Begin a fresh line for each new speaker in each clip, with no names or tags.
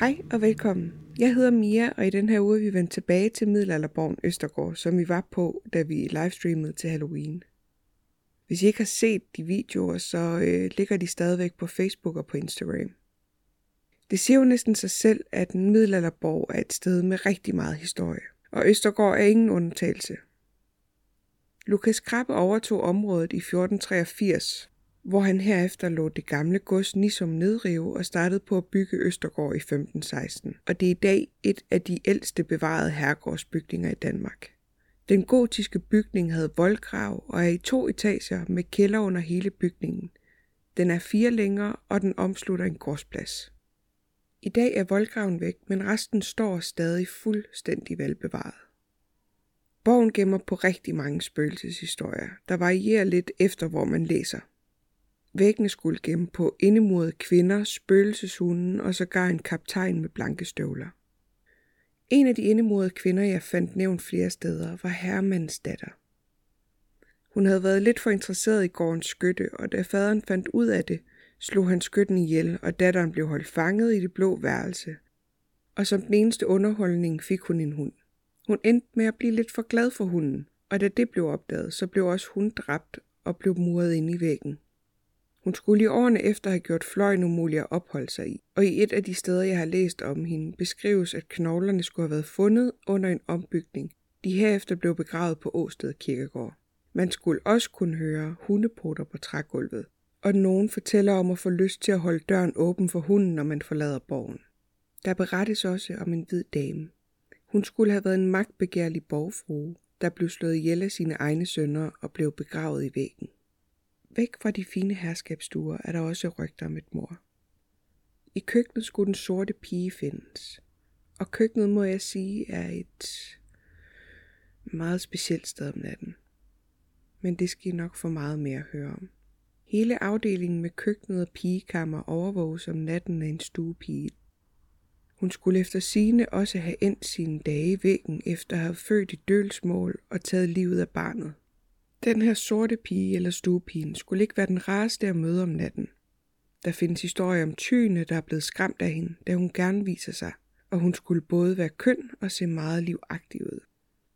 Hej og velkommen. Jeg hedder Mia, og i den her uge er vi vendt tilbage til Middelalderborgen Østergård, som vi var på, da vi livestreamede til Halloween. Hvis I ikke har set de videoer, så øh, ligger de stadigvæk på Facebook og på Instagram. Det siger jo næsten sig selv, at en middelalderborg er et sted med rigtig meget historie, og Østergård er ingen undtagelse. Lukas Krabbe overtog området i 1483, hvor han herefter lå det gamle gods Nisum nedrive og startede på at bygge Østergård i 1516. Og det er i dag et af de ældste bevarede herregårdsbygninger i Danmark. Den gotiske bygning havde voldgrav og er i to etager med kælder under hele bygningen. Den er fire længere, og den omslutter en gårdsplads. I dag er voldgraven væk, men resten står stadig fuldstændig velbevaret. Borgen gemmer på rigtig mange spøgelseshistorier, der varierer lidt efter, hvor man læser. Væggene skulle gemme på indemurede kvinder, spøgelseshunden og sågar en kaptajn med blanke støvler. En af de indemurede kvinder, jeg fandt nævnt flere steder, var herremandens datter. Hun havde været lidt for interesseret i gårdens skytte, og da faderen fandt ud af det, slog han skytten ihjel, og datteren blev holdt fanget i det blå værelse. Og som den eneste underholdning fik hun en hund. Hun endte med at blive lidt for glad for hunden, og da det blev opdaget, så blev også hun dræbt og blev muret ind i væggen. Hun skulle i årene efter have gjort fløjen umulig at opholde sig i, og i et af de steder, jeg har læst om hende, beskrives, at knoglerne skulle have været fundet under en ombygning. De herefter blev begravet på Åsted Kirkegård. Man skulle også kunne høre hundepoter på trægulvet, og nogen fortæller om at få lyst til at holde døren åben for hunden, når man forlader borgen. Der berettes også om en hvid dame. Hun skulle have været en magtbegærlig borgfrue, der blev slået ihjel af sine egne sønner og blev begravet i væggen. Væk fra de fine herskabsstuer er der også rygter om et mor. I køkkenet skulle den sorte pige findes. Og køkkenet, må jeg sige, er et meget specielt sted om natten. Men det skal I nok få meget mere at høre om. Hele afdelingen med køkkenet og pigekammer overvåges om natten af en stuepige. Hun skulle efter sine også have endt sine dage i væggen efter at have født i dølsmål og taget livet af barnet. Den her sorte pige eller stuepigen skulle ikke være den rareste at møde om natten. Der findes historier om tyene, der er blevet skræmt af hende, da hun gerne viser sig, og hun skulle både være køn og se meget livagtig ud.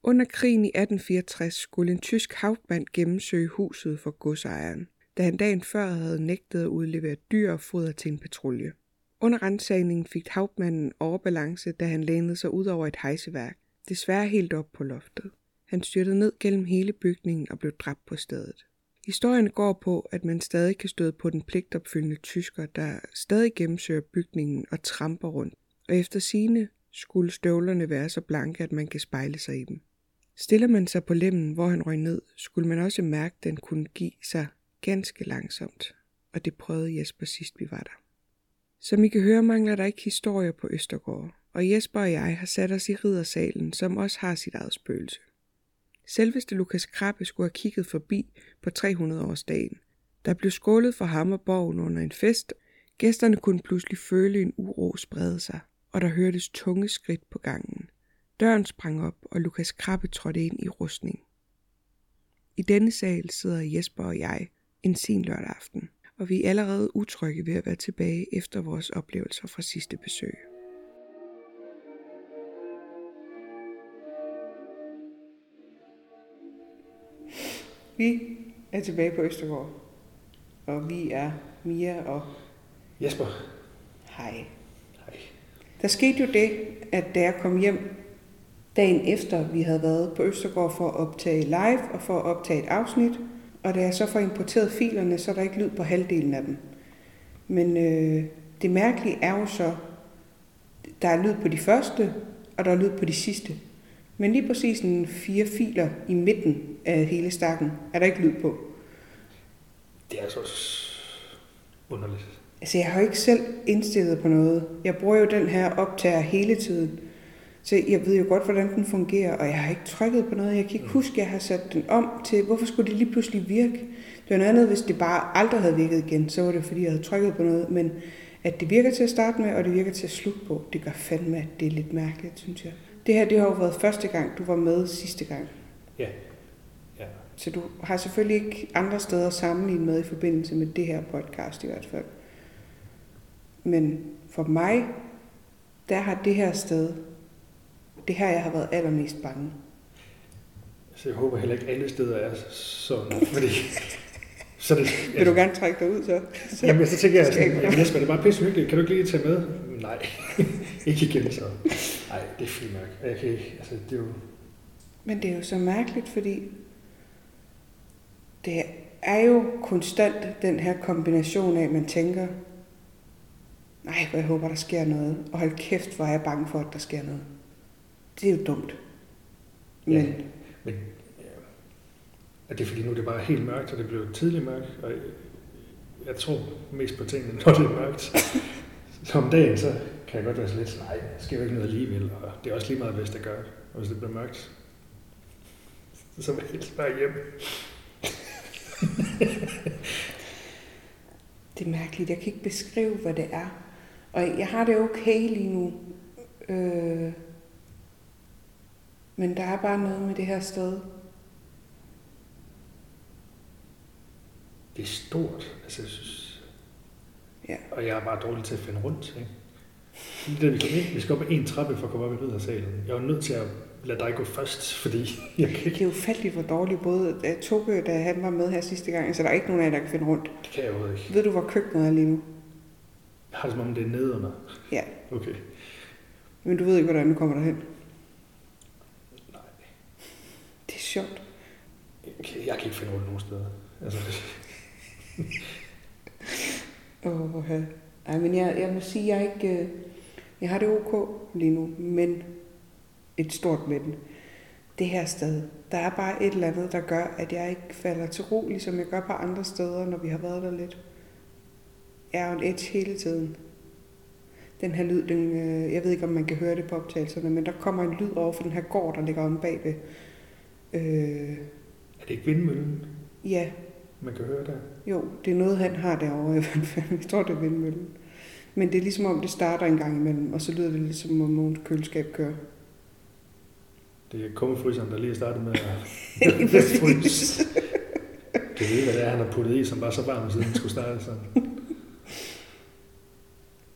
Under krigen i 1864 skulle en tysk havmand gennemsøge huset for godsejeren, da han dagen før havde nægtet at udlevere dyr og foder til en patrulje. Under rensagningen fik havmanden overbalance, da han lænede sig ud over et hejseværk, desværre helt op på loftet. Han styrtede ned gennem hele bygningen og blev dræbt på stedet. Historien går på, at man stadig kan støde på den pligtopfyldende tysker, der stadig gennemsøger bygningen og tramper rundt. Og efter sine skulle støvlerne være så blanke, at man kan spejle sig i dem. Stiller man sig på lemmen, hvor han røg ned, skulle man også mærke, at den kunne give sig ganske langsomt. Og det prøvede Jesper sidst vi var der. Som I kan høre, mangler der ikke historier på Østergård, og Jesper og jeg har sat os i riddersalen, som også har sit eget spøgelse. Selveste Lukas Krabbe skulle have kigget forbi på 300-årsdagen. Der blev skålet for ham og borgen under en fest. Gæsterne kunne pludselig føle en uro sprede sig, og der hørtes tunge skridt på gangen. Døren sprang op, og Lukas Krabbe trådte ind i rustning. I denne sal sidder Jesper og jeg en sen lørdag aften, og vi er allerede utrygge ved at være tilbage efter vores oplevelser fra sidste besøg. Vi er tilbage på Østergaard, og vi er Mia og
Jesper.
Hej.
Hej.
Der skete jo det, at da jeg kom hjem dagen efter, vi havde været på Østergaard for at optage live og for at optage et afsnit, og da jeg så får importeret filerne, så er der ikke lyd på halvdelen af dem. Men øh, det mærkelige er jo så, der er lyd på de første, og der er lyd på de sidste. Men lige præcis en fire filer i midten af hele stakken er der ikke lyd på.
Det er også underligt.
Altså, jeg har jo ikke selv indstillet på noget. Jeg bruger jo den her optager hele tiden. Så jeg ved jo godt, hvordan den fungerer, og jeg har ikke trykket på noget. Jeg kan ikke huske, at jeg har sat den om til, hvorfor skulle det lige pludselig virke? Det var noget andet, hvis det bare aldrig havde virket igen, så var det, fordi jeg havde trykket på noget. Men at det virker til at starte med, og det virker til at slutte på, det gør fandme, at det er lidt mærkeligt, synes jeg. Det her, det har jo været første gang, du var med sidste gang.
Ja. Ja.
Så du har selvfølgelig ikke andre steder at sammenligne med i forbindelse med det her podcast i hvert fald. Men for mig, der har det her sted, det her, jeg har været allermest bange.
Så jeg håber heller ikke alle steder er sådan, fordi... Så det,
Vil du gerne trække dig ud så? så
Jamen, så tænker jeg sådan,
jeg
jamen Jesper, det er bare pisse hyggeligt. Kan du ikke lige tage med? Nej, ikke igen så. Nej, det er fint nok. Jeg kan ikke, altså det er jo...
Men det er jo så mærkeligt, fordi det er jo konstant den her kombination af, at man tænker, nej, hvor jeg håber, der sker noget. Og hold kæft, hvor er jeg bange for, at der sker noget. Det er jo dumt. Men
Ja. Men ja, at det er fordi nu er det bare helt mørkt, og det bliver tidligt mørkt, og jeg, jeg tror mest på tingene, når det er mørkt. Så om dagen, så kan jeg godt være så lidt, sådan, nej, der sker jo ikke noget alligevel, og det er også lige meget, hvis det gør. Og hvis det bliver mørkt, så vil jeg helst bare hjem.
det er mærkeligt. Jeg kan ikke beskrive, hvad det er. Og jeg har det okay lige nu. Øh, men der er bare noget med det her sted.
Det er stort, altså jeg synes,
Ja.
og jeg er bare dårlig til at finde rundt, ikke? Lige da vi kom ind, vi skal op ad en trappe for at komme op i riddersalen. Jeg var nødt til at lade dig gå først, fordi jeg kan
Det
ikke,
er ufatteligt, hvor dårligt både Toge, da han var med her sidste gang, så der er ikke nogen af jer, der kan finde rundt.
det kan jeg overhovedet ikke.
Ved du, hvor køkkenet er lige nu?
Jeg har det som om, det er nedenunder.
Ja.
Okay.
Men du ved ikke, hvordan du kommer derhen.
Nej.
Det er sjovt.
Jeg kan, jeg kan ikke finde rundt nogen steder. Altså,
Åh, oh, Ej, men jeg, jeg må sige, jeg ikke... øh, Jeg har det ok lige nu, men et stort men. Det her sted, der er bare et eller andet, der gør, at jeg ikke falder til ro, ligesom jeg gør på andre steder, når vi har været der lidt. Jeg er jo en edge hele tiden. Den her lyd, den, øh, jeg ved ikke, om man kan høre det på optagelserne, men der kommer en lyd over for den her gård, der ligger om bagved. Øh,
er det ikke vindmøllen,
ja,
man kan høre der?
jo, det er noget, han har derovre i hvert fald. Jeg tror, det er vindmøllen. Men det er ligesom om, det starter en gang imellem, og så lyder det ligesom om nogen køleskab kører.
Det er kummefryseren, der lige er startet med at fryse. Det ved, hvad det er, han har puttet i, som var så varm, siden den skulle starte sådan.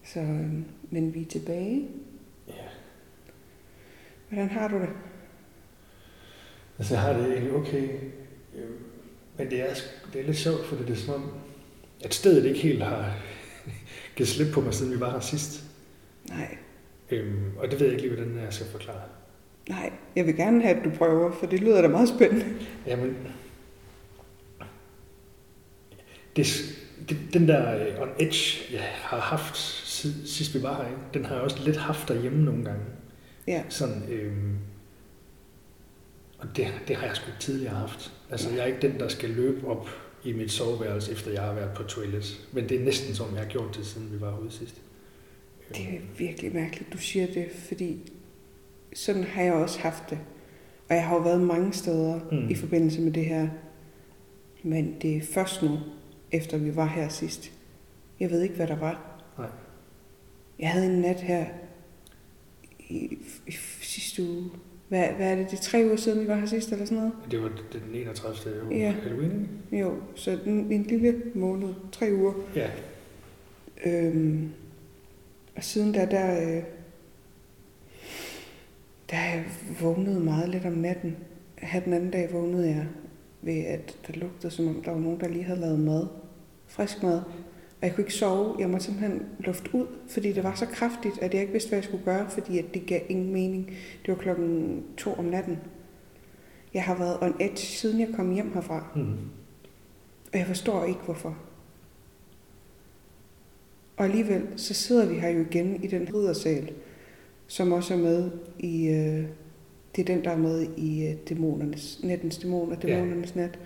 Så, øh, men vi er tilbage.
Ja.
Hvordan har du det?
Altså, jeg har det egentlig okay. Men det er, det er lidt sjovt, for det er som om, at stedet ikke helt har givet slip på mig, siden vi var her sidst.
Nej,
Øhm, og det ved jeg ikke lige, hvordan jeg skal forklare.
nej. Jeg vil gerne have, at du prøver, for det lyder da meget spændende.
Jamen, det, det, den der øh, on edge, jeg har haft sid- sidst vi var her, ikke? den har jeg også lidt haft derhjemme nogle gange.
Ja,
Sådan, øhm, og det, det har jeg sgu ikke tidligere haft. Altså, jeg er ikke den, der skal løbe op i mit soveværelse, efter jeg har været på toilet. Men det er næsten som, jeg har gjort det, siden vi var ude sidst.
det er virkelig mærkeligt, du siger det, fordi sådan har jeg også haft det. Og jeg har jo været mange steder
Mm.
i forbindelse med det her. Men det er først nu, efter vi var her sidst. Jeg ved ikke, hvad der var.
Nej.
Jeg havde en nat her i, i sidste uge. Hvad, hvad er det? Det er tre uger siden, vi var her sidst, eller sådan noget?
Det var den 31. uge
Ja.
Halloween, ikke?
Jo, så en, en lille måned, tre uger.
Ja.
Øhm, og siden da, der, øh, der har jeg vågnet meget lidt om natten. Her den anden dag vågnede jeg ved, at der lugtede, som om der var nogen, der lige havde lavet mad. Frisk mad. Og jeg kunne ikke sove. Jeg måtte simpelthen luft ud, fordi det var så kraftigt, at jeg ikke vidste, hvad jeg skulle gøre, fordi at det gav ingen mening. Det var klokken to om natten. Jeg har været on edge, siden jeg kom hjem herfra.
Mm.
Og jeg forstår ikke, hvorfor. Og alligevel, så sidder vi her jo igen i den riddersal, som også er med i... Øh, det er den, der er med i øh, dæmonernes, Nettens Dæmoner,
Ja.
Dæmonernes Nat.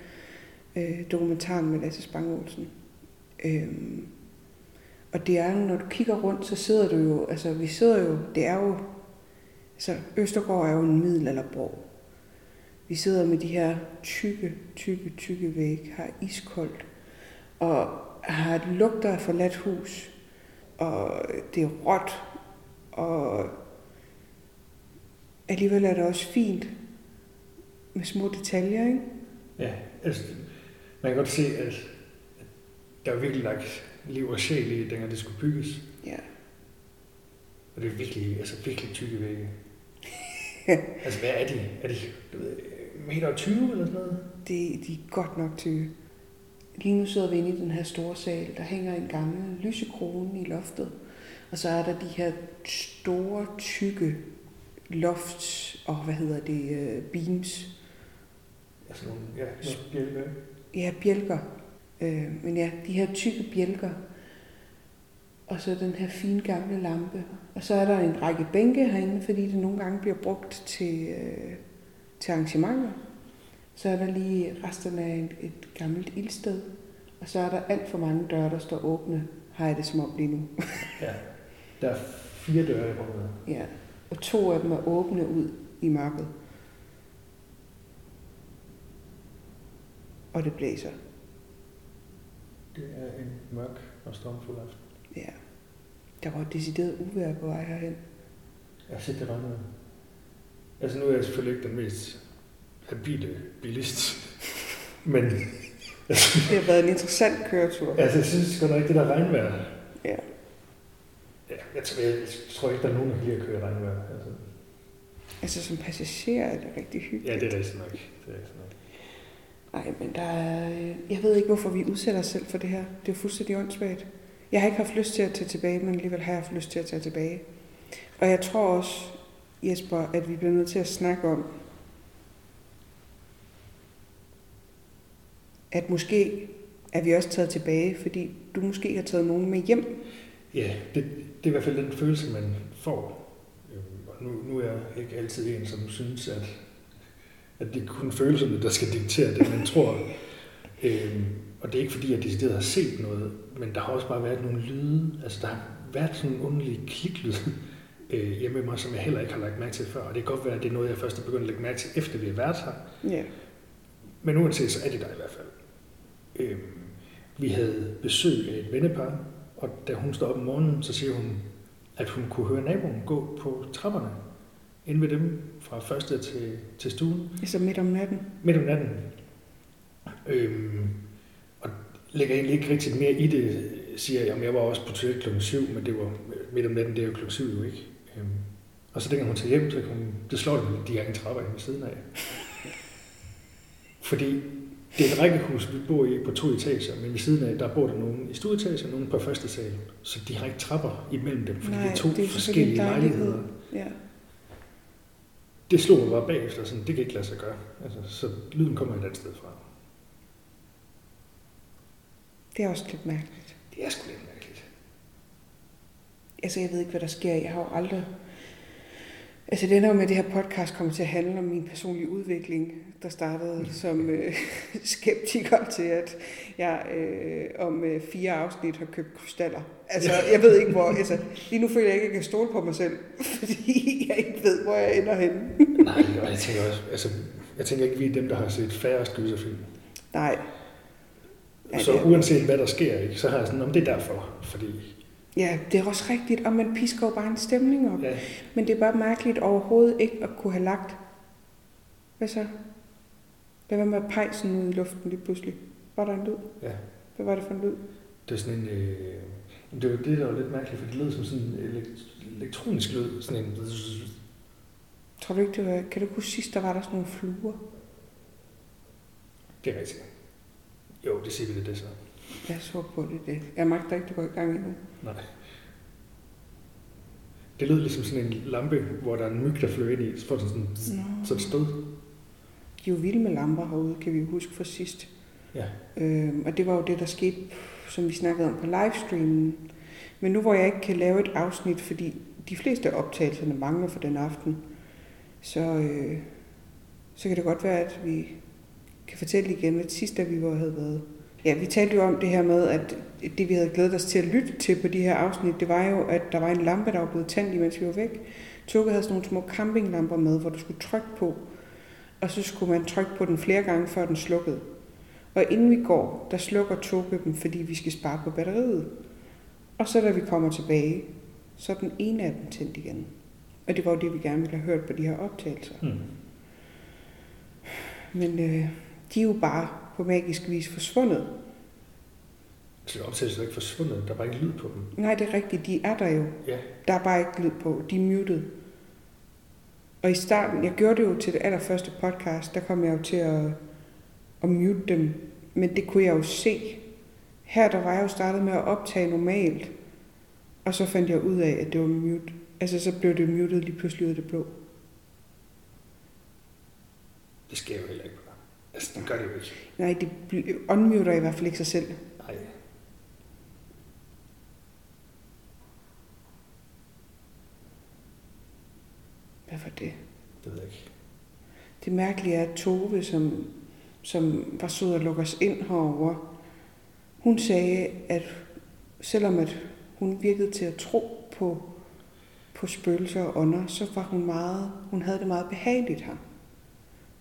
Øh, dokumentaren med Lasse Spang Olsen. Øhm, Og det er, når du kigger rundt, så sidder du jo, altså vi sidder jo, det er jo, altså Østergaard er jo en middelalderborg. Vi sidder med de her tykke, tykke, tykke væg, har iskoldt, og har et lugter af forladt hus, og det er råt, og alligevel er det også fint med små detaljer, ikke?
Ja, altså, man kan godt se, at at der er virkelig lagt liv og sjæl i, dengang det skulle bygges.
Ja.
Og det er virkelig, altså virkelig tykke vægge. altså, hvad er de? Er de, du ved, meter og 20 eller sådan noget?
Det, de er godt nok tykke. Lige nu sidder vi inde i den her store sal. Der hænger en gammel lysekrone i loftet. Og så er der de her store, tykke lofts... Og hvad hedder det? øh, Beams.
Altså nogle, ja, nogle bjælke.
Ja, bjælker. Øh, men ja, de her tykke bjælker. Og så den her fine gamle lampe. Og så er der en række bænke herinde, fordi det nogle gange bliver brugt til, øh, til arrangementer. Så er der lige resterne af et, et gammelt ildsted. Og så er der alt for mange døre, der står åbne, har jeg det som om lige nu.
Ja. Der er fire døre i rummet.
ja. Og to af dem er åbne ud i mørket. Og det blæser.
Det er en mørk og stormfuld aften.
Ja. Der var et decideret uvejr på vej herhen.
Jeg har set det regne ud. Altså nu er jeg selvfølgelig ikke den mest habile bilist. Men altså,
Det har været en interessant køretur.
altså, jeg synes godt nok ikke, det der regnvejr.
Ja.
Ja, jeg, tror, jeg, jeg tror ikke, der er nogen, der kan lide at køre i regnvejr. Altså,
Altså som passager er det rigtig hyggeligt.
ja, det er rigtigt nok. Det er rigtigt nok.
Nej, men der er... Øh, jeg ved ikke, hvorfor vi udsætter os selv for det her. Det er fuldstændig åndssvagt. Jeg har ikke haft lyst til at tage tilbage, men alligevel har jeg haft lyst til at tage tilbage. Og jeg tror også, Jesper, at vi bliver nødt til at snakke om, at måske er vi også taget tilbage, fordi du måske har taget nogen med hjem.
Ja, det, det er i hvert fald den følelse, man får. Øh, og nu, nu er jeg ikke altid en, som synes, at, at det er kun følelserne, der skal diktere det, man tror. Øhm, og det er ikke fordi, jeg decideret har set noget, men der har også bare været nogle lyde. Altså, der har været sådan en underlig kliklyd øh, hjemme med mig, som jeg heller ikke har lagt mærke til før. Og det kan godt være, at det er noget, jeg først er begyndt at lægge mærke til, efter vi har været her.
Ja.
Men uanset, så er det der i hvert fald. Øhm, vi havde besøg af et vennepar, og da hun står op om morgenen, så siger hun, at hun kunne høre naboen gå på trapperne ind ved dem fra første til, til stuen
Altså midt om natten.
midt om natten. Øhm, og lægger egentlig ikke rigtig mere i det, siger jeg, jamen jeg var også på toilet klokken 7, men det var midt om natten, det er jo klokken 7 jo ikke. Øhm, og så dengang hun tager hjem, så hun, det slår det de her trapper inde ved siden af. Fordi det er et rækkehus, vi bor i på to etager, men ved siden af, der bor der nogen i stueetagen og nogen på første sal. Så de har ikke trapper imellem dem, fordi
Nej,
det er to
det er
forskellige
en lejlighed.
lejligheder.
Ja.
Det slog mig bare bagefter, sådan, det kan ikke lade sig gøre. Altså, så lyden kommer et andet sted fra.
Det er også lidt mærkeligt.
Det er sgu lidt mærkeligt.
Altså, jeg ved ikke, hvad der sker. Jeg har jo aldrig... Altså, det ender jo med, at det her podcast kommer til at handle om min personlige udvikling, der startede som øh, skeptiker til, at jeg øh, om øh, fire afsnit har købt krystaller. Altså, jeg ved ikke, hvor... Altså, lige nu føler jeg ikke, at jeg kan stole på mig selv, fordi jeg ikke ved, hvor jeg ender henne.
Nej, og jeg tænker også, altså, jeg tænker ikke, vi er dem, der har set færre gyserfilm.
Nej. Ja,
Så
det
uanset hvad der sker, ikke, så har jeg sådan, om det er derfor, fordi
Ja, det er også rigtigt, og man pisker jo bare en stemning op.
ja,
Men det er bare mærkeligt overhovedet ikke at kunne have lagt. Hvad så? Hvad var med pejsen ud i luften lige pludselig? Var der en lyd?
ja,
Hvad var det for en lyd?
det er sådan en, øh, det var det, der var lidt mærkeligt, for det lød som sådan en elekt- elektronisk lyd, sådan en,
Tror du ikke, det var... Kan du huske sidst, der var der sådan nogle fluer?
det er rigtigt. Jo, det siger vi det, det så.
Jeg så på det, det. Jeg magter ikke, det går i gang endnu.
Nej. Det lød ligesom sådan en lampe, hvor der er en myg, der flyver ind i, så får den sådan,
Nå.
sådan et stød.
De er jo vilde med lamper herude, kan vi huske fra sidst.
Ja.
Øhm, og det var jo det, der skete, som vi snakkede om på livestreamen. Men nu hvor jeg ikke kan lave et afsnit, fordi de fleste af optagelserne mangler for den aften, så, øh, så kan det godt være, at vi kan fortælle igen, at sidst da vi var, havde været Ja, vi talte jo om det her med, at det vi havde glædet os til at lytte til på de her afsnit, det var jo, at der var en lampe, der var blevet tændt, mens vi var væk. Tukke havde sådan nogle små campinglamper med, hvor du skulle trykke på, og så skulle man trykke på den flere gange, før den slukkede. Og inden vi går, der slukker toget dem, fordi vi skal spare på batteriet. Og så da vi kommer tilbage, så er den ene af dem tændt igen. Og det var jo det, vi gerne ville have hørt på de her optagelser.
Mm.
Men øh, de er jo bare på magisk vis forsvundet.
Så optagelser er ikke forsvundet, der er bare ikke lyd på dem.
Nej, det er rigtigt, de er der jo.
Ja,
Der er bare ikke lyd på. De er muted. Og i starten, jeg gjorde det jo til det allerførste podcast, der kom jeg jo til at, at mute dem. Men det kunne jeg jo se. Her der var jeg jo startet med at optage normalt. Og så fandt jeg ud af, at det var mute. Altså så blev det muted lige pludselig ud af det blå.
det sker jo heller ikke. Altså, det gør det jo ikke.
Nej, det unmuter i hvert fald ikke sig selv.
Nej.
Hvad var det?
Det ved jeg ikke.
Det mærkelige er, at Tove, som, som var sød at lukke os ind herover, hun sagde, at selvom at hun virkede til at tro på, på spøgelser og ånder, så var hun meget, hun havde det meget behageligt her.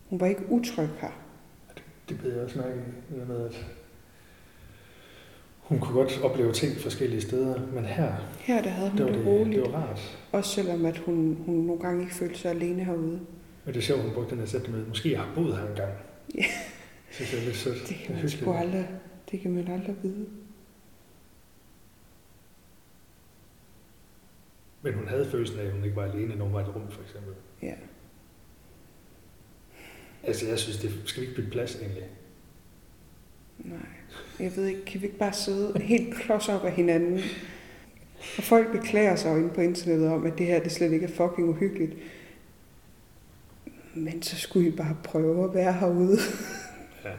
Hun var ikke utryg her.
Det blev jeg også mærke i, det med, at hun kunne godt opleve ting forskellige steder, men her,
Her der havde hun
det
det,
var,
det
det,
roligt,
det var rart.
også selvom at hun, hun nogle gange ikke følte sig alene herude.
Men det er sjovt, hun brugte den her sætning med, måske jeg har boet her engang.
Ja.
Synes jeg er lidt sødt.
Det kan man sgu aldrig, det kan man aldrig vide.
Men hun havde følelsen af, at hun ikke var alene, når hun var i et rum, for eksempel.
Ja.
Altså, jeg synes, det skal vi ikke bytte plads, egentlig.
Nej, jeg ved ikke, kan vi ikke bare sidde helt klods op af hinanden? Og folk beklager sig jo inde på internettet om, at det her det slet ikke er fucking uhyggeligt. Men så skulle I bare prøve at være herude.
Ja.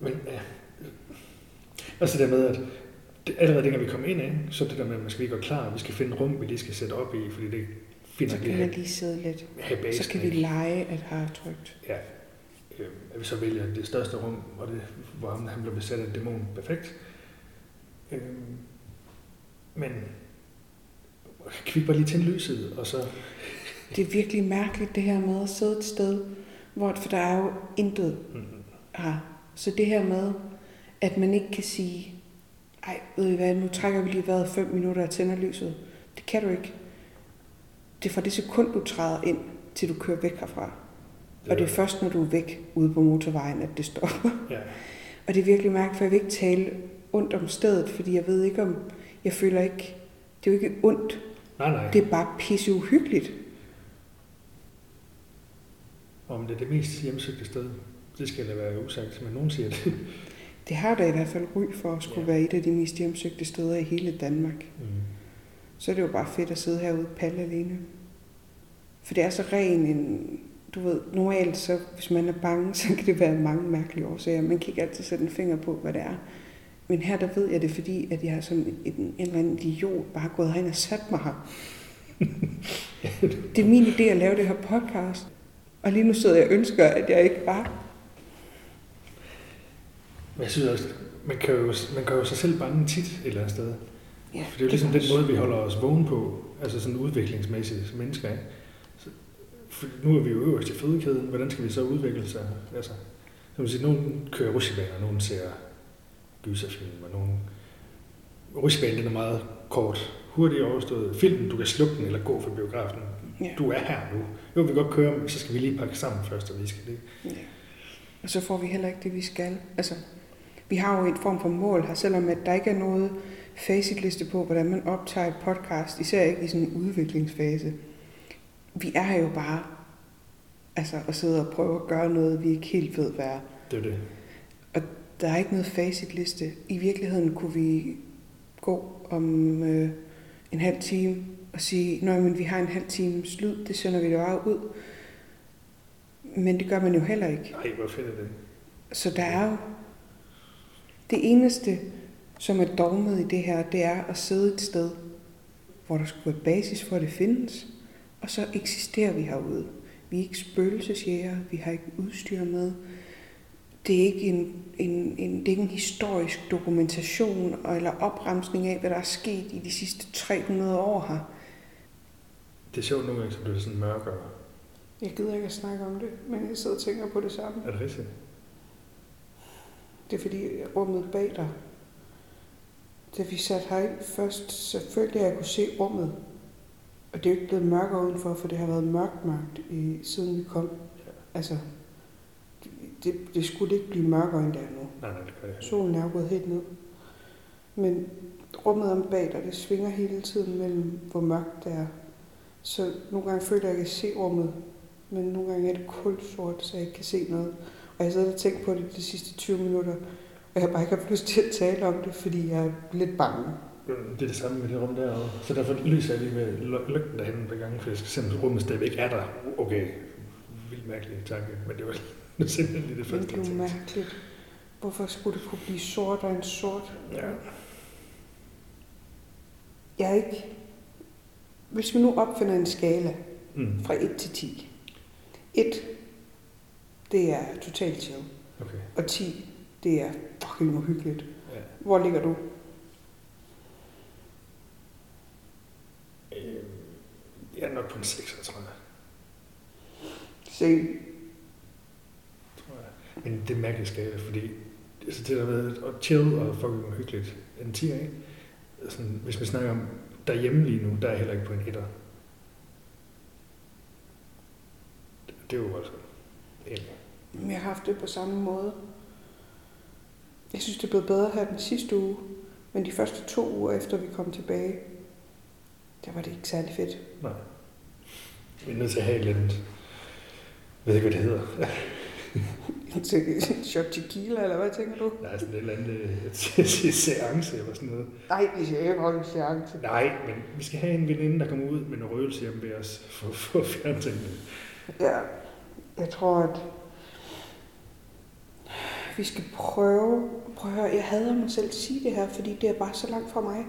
Men ja. Altså det med, at det, allerede dengang vi kom ind, ikke, så det der med, at man skal lige gå klar, vi skal finde et rum, vi lige skal sætte op i, fordi det finder
Så
vi
kan man
have,
lige sidde lidt.
basen,
Så kan vi
ikke?
lege, at har trygt.
Ja. Øh, at vi så vælger det største rum, og det, hvor han, han blev besat af dæmon. Perfekt. Øh, men kan vi ikke bare lige tænde lyset, og så...
Det er virkelig mærkeligt det her med at sidde et sted, hvor, for der er jo intet
Mm,
her. Så det her med, at man ikke kan sige, ej, ved I hvad, nu trækker vi lige vejret fem minutter og tænder lyset. Det kan du ikke. Det er fra det sekund, du træder ind, til du kører væk herfra. Og det er først, når du er væk ude på motorvejen, at det stopper.
Ja,
Og det er virkelig mærkeligt, for jeg vil ikke tale ondt om stedet, fordi jeg ved ikke om, jeg føler ikke, det er jo ikke ondt.
nej, nej.
Det er bare pisse uhyggeligt.
Om det er det mest hjemsøgte sted, det skal da være usagt, men nogen siger det.
Det har da i hvert fald ry for at skulle
Ja.
være et af de mest hjemsøgte steder i hele Danmark.
Mm.
Så er det jo bare fedt at sidde herude palle alene. For det er så ren en... Du ved, normalt så, hvis man er bange, så kan det være mange mærkelige årsager. Man kan ikke altid sætte en finger på, hvad det er. Men her, der ved jeg det, fordi at jeg som en, en eller anden idiot bare gået herind og sat mig her. det er min idé at lave det her podcast. Og lige nu sidder jeg og ønsker, at jeg ikke var.
Jeg synes også, man kan jo, man gør jo sig selv bange tit et eller andet sted.
Ja,
For det er jo ligesom den måde, vi holder os vågne på, altså sådan udviklingsmæssigt som mennesker. Ikke? Så, for nu er vi jo øverst i fødekæden, hvordan skal vi så udvikle sig? Altså, så man sige, nogen kører rutsjebaner, nogen ser gyserfilm, og nogen... Rutsjebanen den er meget kort, hurtigt overstået. Filmen, du kan slukke den eller gå for biografen.
Ja.
Du er her nu. Jo, vi kan godt køre, men så skal vi lige pakke sammen først, og vi skal det.
Ja. Og så får vi heller ikke det, vi skal. Altså, vi har jo et form for mål her, selvom at der ikke er noget facitliste på, hvordan man optager et podcast, især ikke i sådan en udviklingsfase. Vi er her jo bare altså, at sidde og prøve at gøre noget, vi ikke helt ved, hvad er.
Det er det.
Der er ikke noget facitliste. I virkeligheden kunne vi gå om øh, en halv time og sige, men vi har en halv times lyd, det sender vi da bare ud. Men det gør man jo heller ikke.
Nej, hvor fedt er det.
Så der er jo... Det eneste, som er dogmet i det her, det er at sidde et sted, hvor der skulle være basis for, at det findes, og så eksisterer vi herude. Vi er ikke spøgelsesjæger, vi har ikke udstyr med. det er ikke en, en, en, det er ikke en historisk dokumentation eller opremsning af, hvad der er sket i de sidste 300 år her.
Det er sjovt nogle gange, så bliver det sådan mørkere.
Jeg gider ikke at snakke om det, men jeg sidder og tænker på det samme.
Er det rigtigt?
Det er fordi rummet bag dig. Da vi satte herind først, selvfølgelig har jeg kunne se rummet. Og det er jo ikke blevet mørkere udenfor, for det har været mørkt mørkt, i, siden vi kom.
Ja.
Altså, det, det skulle ikke blive mørkere endda nu.
Nej, nej, det gør det.
Solen er gået helt ned. Men rummet om bag dig, det svinger hele tiden mellem, hvor mørkt det er. Så nogle gange føler jeg, at jeg kan se rummet, men nogle gange er det kulsort, så jeg ikke kan se noget. Og jeg sidder og tænkt på det de sidste 20 minutter, og jeg har bare ikke haft lyst til at tale om det, fordi jeg er lidt bange.
Det er det samme med det rum derovre. Så derfor lyser jeg lige med ly- lygten derhen på gangen, for jeg skal se, om rummet stadigvæk er der. Okay, vildt mærkelig tanke, men det var simpelthen lige det første,
det er jo mærkeligt. Hvorfor skulle det kunne blive sort og en sort?
Ja.
Jeg er ikke... Hvis vi nu opfinder en skala
Mm.
fra 1 til 10. 1, det er totalt chill.
Okay.
Og 10, det er fucking uhyggeligt.
Ja.
Hvor ligger du?
Øh, jeg er nok på en 6, tror jeg.
Se,
tror jeg. Men det er mærkeligt skala, fordi altså det der med at chill og fucking uhyggeligt, en 10 ikke? Sådan, hvis vi snakker om derhjemme lige nu, der er jeg heller ikke på en etter. Det, er jo voldsomt. Egentlig.
Jeg har haft det på samme måde. Jeg synes, det er blevet bedre her den sidste uge. Men de første to uger efter vi kom tilbage, der var det ikke særlig fedt.
Nej. Vi er nødt til at have andet, jeg ved ikke, hvad det hedder.
En shot tequila, eller hvad tænker du?
Er sådan et eller andet øh, se- se- seance eller sådan noget.
Nej, vi skal ikke holde en seance.
Nej, men vi skal have en veninde, der kommer ud med en røgelse hjemme ved os for, for tingene.
Ja, jeg tror, at vi skal prøve, prøve at høre, jeg hader mig selv at sige det her, fordi det er bare så langt fra mig.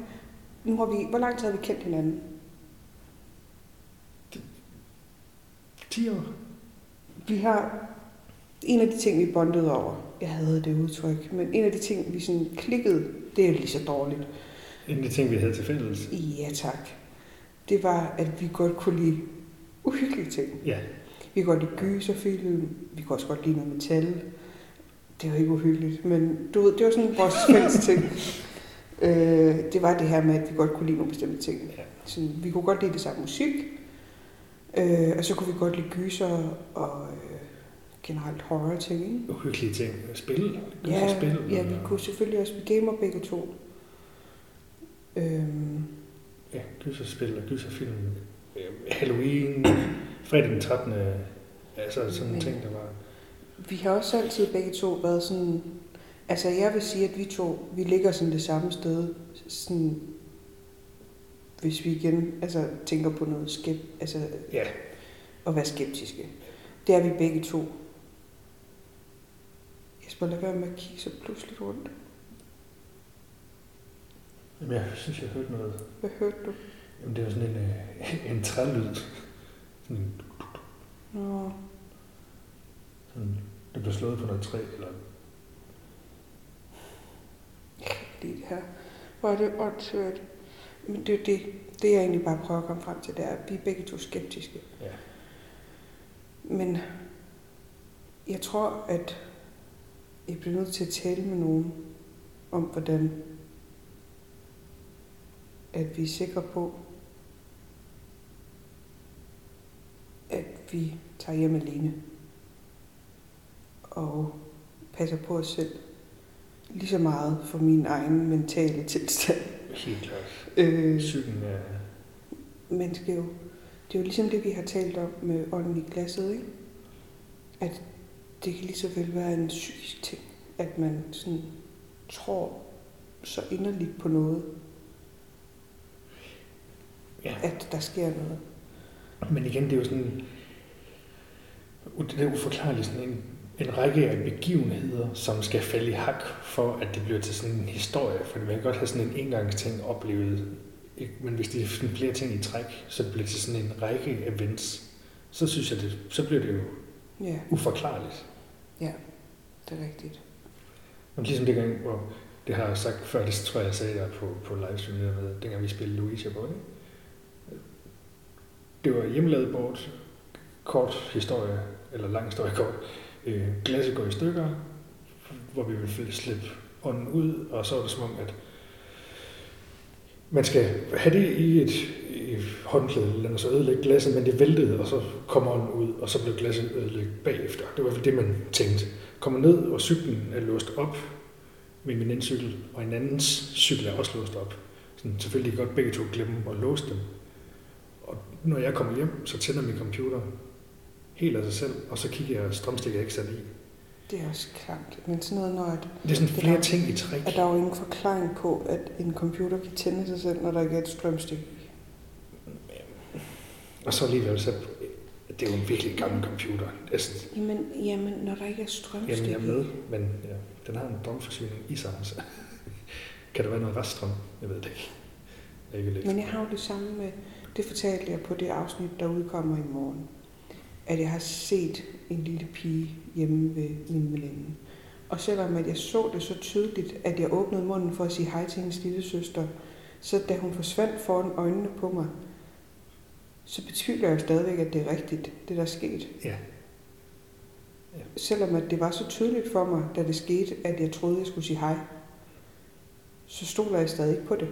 Nu har vi, hvor lang tid har vi kendt hinanden?
10 år?
Vi har en af de ting, vi bondede over, jeg havde det udtryk, men en af de ting, vi sådan klikkede, det er lige så dårligt.
En af de ting, vi havde til fælles.
Ja tak. Det var, at vi godt kunne lide uhyggelige ting.
Ja,
Vi kan godt lide gyserfilm, vi kan også godt lide noget metal. Det var ikke uhyggeligt, men du ved, det var sådan vores fælles ting. Øh, det var det her med, at vi godt kunne lide nogle bestemte ting.
Ja.
Sådan, vi kunne godt lide det samme musik, øh, og så kunne vi godt lide gyser og øh, generelt horror ting. Ikke?
uhyggelige ting. Spil.
Ja,
spil.
ja, vi kunne selvfølgelig også, vi gamer begge to. Øhm,
Ja, gyserspil og gyserfilm. Øh, Halloween, fredag den 13. Altså sådan
Men-
en ting, der var...
Vi har også altid begge to været sådan... Altså, jeg vil sige, at vi to, vi ligger sådan det samme sted. Sådan, hvis vi igen altså, tænker på noget skep, altså,
Ja,
at være skeptiske. Det er vi begge to. Jesper, lad være med at kigge så pludselig rundt.
Jamen, jeg synes, jeg hørte noget.
Hvad hørte du?
Jamen, det var sådan en, øh, en trælyd. Sådan, en-
Nå,
sådan, det blev slået på noget træ, eller...
lige det her. Hvor er det åndssvagt. Men det er det, det jeg egentlig bare prøver at komme frem til, det er, at vi er begge to skeptiske.
Ja.
Men jeg tror, at jeg bliver nødt til at tale med nogen om, hvordan at vi er sikre på, at vi tager hjem alene og passer på os selv lige så meget for min egen mentale tilstand.
Helt klart.
Øh,
Psyken er...
er jo, det er jo ligesom det, vi har talt om med ånden i glasset, ikke? At det kan lige så vel være en psykisk ting, at man sådan tror så inderligt på noget,
Ja.
at der sker noget.
Men igen, det er jo sådan... Det er uforklarligt sådan en, en række af begivenheder, som skal falde i hak for, at det bliver til sådan en historie. For man kan godt have sådan en engangsting oplevet. Ikke? Men hvis det er sådan flere ting i træk, så bliver det til sådan en række events. Så synes jeg, det, så bliver det jo
Ja,
uforklarligt
ja. det er rigtigt.
Men ligesom dengang, hvor det har jeg sagt før, det tror jeg, jeg sagde der på, på livestream, der med, dengang vi spillede Luigi på det. Det var hjemmelavet bort, kort historie, eller lang historie kort. Øh, glasset går i stykker, hvor vi vil slippe ånden ud, og så er det som om, at man skal have det i et, i et håndklæde, eller andet, så ødelægge glasset, men det væltede, og så kommer ånden ud, og så blev glasset ødelægget bagefter. Det var i hvert fald det, man tænkte. Kommer ned, og cyklen er låst op med min cykel, og en andens cykel er også låst op. Sådan, selvfølgelig godt begge to glemme at låse dem. Og når jeg kommer hjem, så tænder min computer helt af sig selv, og så kigger jeg, strømstikker ikke sat i.
Det er også klamt. Men sådan noget, når at,
Det er sådan
er
flere
der-
ting i træk.
at der er jo ingen forklaring på, at en computer kan tænde sig selv, når der ikke er et strømstik.
Og så alligevel, så det er jo en virkelig gammel computer. Altså,
Jamen, jamen, når der ikke er strømstik
jamen, jeg er med, men ja, den har en drømforsyning i sig. Så. kan der være noget reststrøm? Jeg ved det ikke. Jeg ikke
Men jeg har jo det samme med, det fortalte jeg på det afsnit, der udkommer i morgen, at jeg har set en lille pige hjemme ved min veninde. Og selvom at jeg så det så tydeligt, at jeg åbnede munden for at sige hej til hendes lille søster, så da hun forsvandt foran øjnene på mig, så betvivler jeg jo stadigvæk, at det er rigtigt, det der er sket.
Ja.
Selvom at det var så tydeligt for mig, da det skete, at jeg troede, jeg skulle sige hej, så stoler jeg stadig ikke på det.